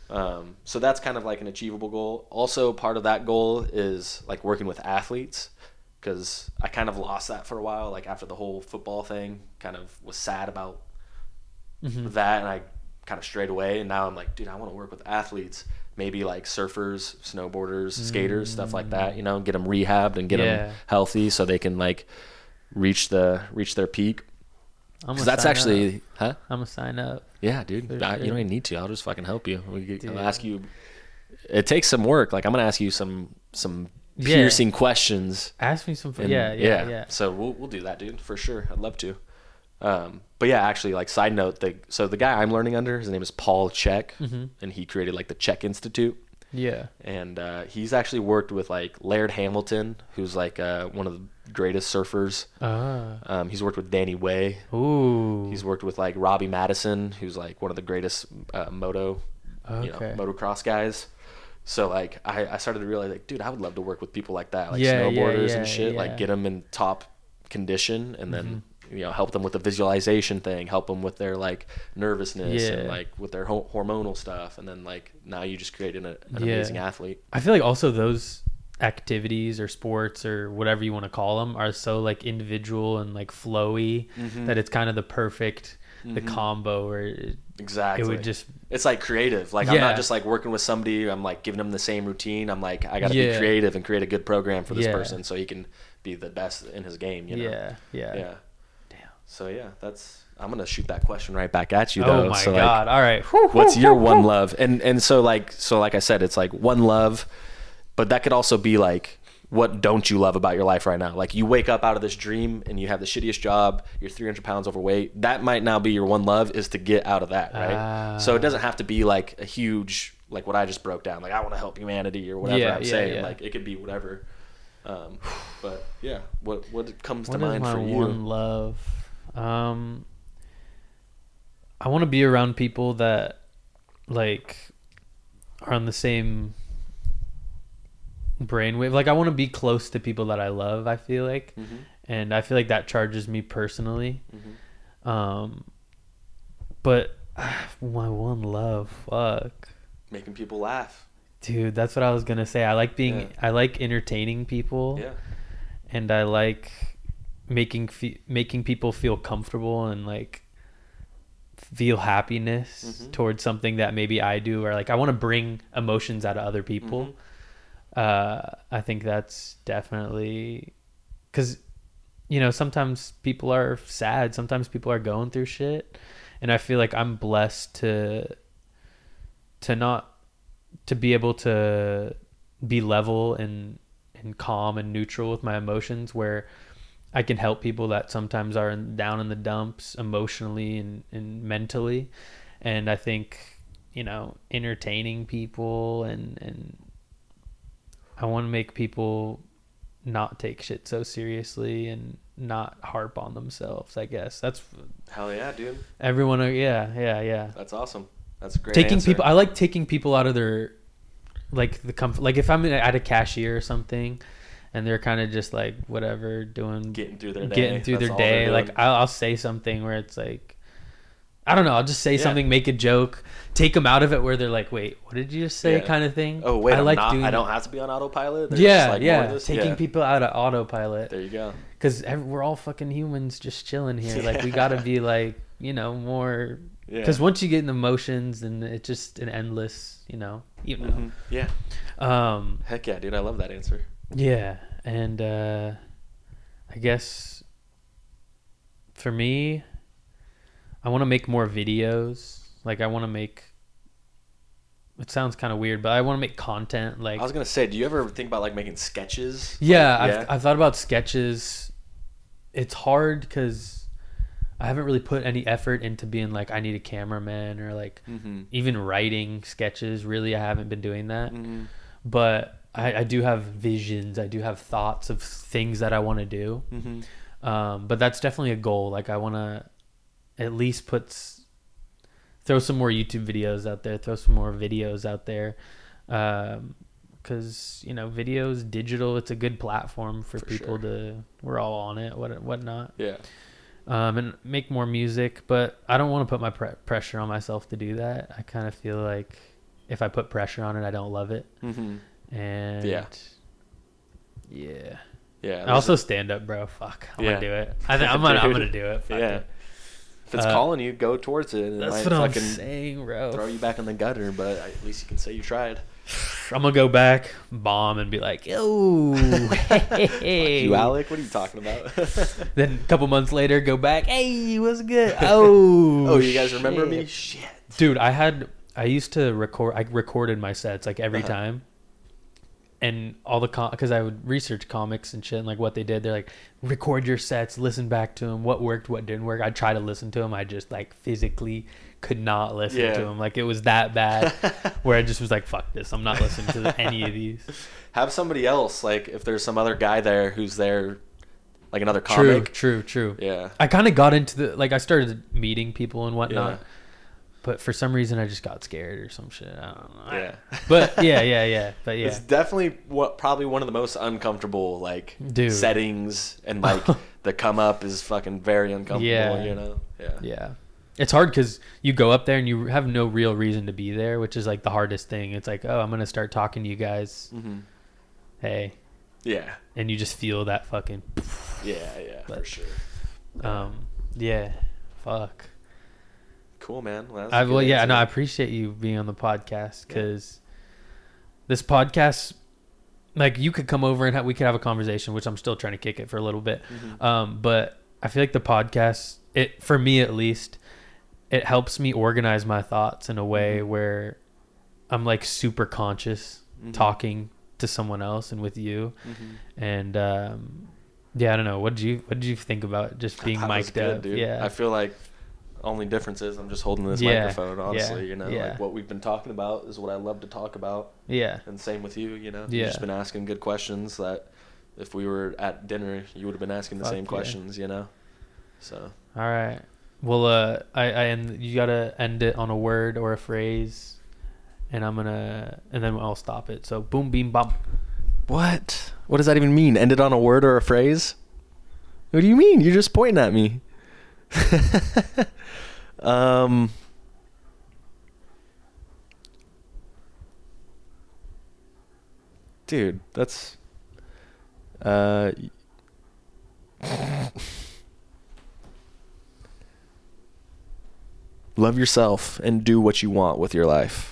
Um, so that's kind of like an achievable goal. Also, part of that goal is like working with athletes because I kind of lost that for a while. Like after the whole football thing, kind of was sad about Mhm. that, and I kind of strayed away. And now I'm like, dude, I want to work with athletes, maybe like surfers, snowboarders, skaters, stuff like that. You know, get them rehabbed and get them healthy so they can like reach the reach their peak. I'm Because that's actually, up. huh? I'm gonna sign up. Yeah, dude. I- You don't even need to. I'll just fucking help you. We get, I'll ask you. It takes some work. Like I'm gonna ask you some some Yeah. piercing questions. Ask me some. and- yeah, yeah, yeah. So we'll we'll do that, dude, for sure. I'd love to. Um, but yeah, actually, like side note, the so the guy I'm learning under, his name is Paul Chek, hmm and he created like the CHEK Institute, Yeah. and uh, he's actually worked with like Laird Hamilton, who's like uh, one of the greatest surfers. Ah. Um, he's worked with Danny Way, Ooh. He's worked with like Robbie Madison, who's like one of the greatest uh, moto, you know, motocross guys. So like I, I started to realize like, dude, I would love to work with people like that, like Yeah, yeah, snowboarders yeah, and shit. yeah. Like get them in top condition, and then Mm-hmm. You know help them with the visualization thing, help them with their like nervousness and like with their ho- hormonal stuff, and then like now you just created a, an Yeah. amazing athlete. I feel like also those activities or sports or whatever you want to call them are so like individual and like flowy Mm-hmm. that it's kind of the perfect the combo where it, Exactly. it would just it's like creative. Like I'm not just like working with somebody. I'm like giving them the same routine. I'm like I got to be creative and create a good program for this Yeah. person so he can be the best in his game. You know? yeah, yeah Yeah. Damn. So yeah, that's. I'm gonna shoot that question right back at you though. oh though. my so, like, god all right what's your one love? And and so like so like I said, it's like one love, but that could also be like what don't you love about your life right now? Like you wake up out of this dream and you have the shittiest job, you're 300 pounds overweight. That might now be your one love is to get out of that, right? Ah. so it doesn't have to be like a huge like what I just broke down. Like I want to help humanity or whatever Yeah, I'm yeah, saying. yeah. Like it could be whatever. Um, but yeah, what what comes What to mind my for you? one love? Um, I want to be around people that like are on the same brainwave. Like I want to be close to people that I love. I feel like, Mhm, and I feel like that charges me personally. mhm. Um, but my one love, fuck. Making people laugh. Dude, that's what I was gonna say. I like being, Yeah. I like entertaining people. Yeah. and I like making fe- making people feel comfortable and like feel happiness Mhm. towards something that maybe I do or like I want to bring emotions out of other people. Mhm. Uh, I think that's definitely because you know sometimes people are sad, sometimes people are going through shit, and I feel like I'm blessed to to not to be able to be level and and calm and neutral with my emotions where I can help people that sometimes are in, down in the dumps emotionally and, and mentally and I think you know entertaining people and and I want to make people not take shit so seriously and not harp on themselves I guess that's Hell yeah, dude. everyone uh, yeah yeah yeah That's awesome. That's great. taking answer. people i like taking people out of their like the comfort like if i'm at a cashier or something and they're kind of just like whatever doing getting through their day. getting through That's their day like. I'll, I'll say something where it's like i don't know i'll just say Yeah. something make a joke take them out of it where they're like wait what did you just say Yeah. kind of thing oh wait, i I'm like not, doing I don't have to be on autopilot. There's yeah like yeah this? taking Yeah. people out of autopilot There you go. because we're all fucking humans just chilling here like we gotta be like you know more Yeah. because once you get in the motions then it's just an endless you know know Mhm. Yeah. um Heck yeah, dude. I love that answer. Yeah and uh i guess for me i want to make more videos like i want to make it sounds kind of weird but i want to make content like I was gonna say, do you ever think about like making sketches? yeah, Yeah. I've, I've thought about sketches it's hard because i haven't really put any effort into being like i need a cameraman or like Mm-hmm. even writing sketches really i haven't been doing that Mm-hmm. but I, I do have visions i do have thoughts of things that i want to do Mm-hmm. um, but that's definitely a goal like i want to at least put throw some more youtube videos out there throw some more videos out there because you know videos digital it's a good platform for, For people sure. to we're all on it what whatnot Yeah. um, and make more music but i don't want to put my pre- pressure on myself to do that i kind of feel like if i put pressure on it i don't love it Mm-hmm. And Yeah. yeah Yeah. Also stand up, bro. Fuck, I'm Yeah. gonna do it. I think I'm gonna, I'm gonna do it. Fuck Yeah. it. If it's Uh, calling you, go towards it. and It That's might what I'm saying, bro. throw you back in the gutter, but at least you can say you tried. I'm gonna go back, bomb, and be like, yo, hey. Fuck you, Alec. What are you talking about? Then a couple months later, go back, hey, what's good? Oh, oh, you guys remember me? shit. Shit. dude? I had, I used to record. I recorded my sets like every Uh-huh. time, and all the com because I would research comics and shit and like what they did. They're like, record your sets, listen back to them, what worked, what didn't work. I'd try to listen to them. I just like physically could not listen Yeah. to them. Like it was that bad, where I just was like, fuck this, I'm not listening to any of these. Have somebody else, like if there's some other guy there who's there, like another True, comic. true, true. Yeah. I kind of got into the like I started meeting people and whatnot, Yeah. But for some reason I just got scared or some shit. I don't know. Yeah. But yeah, yeah, yeah. But yeah, It's definitely what probably one of the most uncomfortable like Dude. settings and like the come up is fucking very uncomfortable, Yeah. you know. Yeah. yeah. It's hard because you go up there and you have no real reason to be there, which is like the hardest thing. It's like, oh, I'm gonna start talking to you guys. hmm Hey, Yeah. and you just feel that fucking. Yeah, yeah, for sure. Um, yeah. Fuck. Cool, man. Well, I well, yeah, answer. no, I appreciate you being on the podcast because this podcast, like, you could come over and ha- we could have a conversation, which I'm still trying to kick it for a little bit. Mhm. Um, but I feel like the podcast, it for me at least, it helps me organize my thoughts in a way Mhm. where I'm like super conscious Mhm. talking to someone else and with you, Mhm. and um, yeah, I don't know. What did you What did you think about just being mic'd good, up? dude. Yeah, I feel like only difference is I'm just holding this Yeah, microphone. Honestly, yeah, you know, yeah. like what we've been talking about is what I love to talk about, yeah, and same with you. You know, Yeah. you've just been asking good questions that if we were at dinner, you would have been asking the Fuck same yeah. questions, you know. So All right. Well, uh, I, I and you gotta end it on a word or a phrase, and I'm gonna and then I'll stop it. So boom, beam, bum. what? What does that even mean? End it on a word or a phrase? What do you mean? You're just pointing at me. um. Dude, that's uh love yourself and do what you want with your life.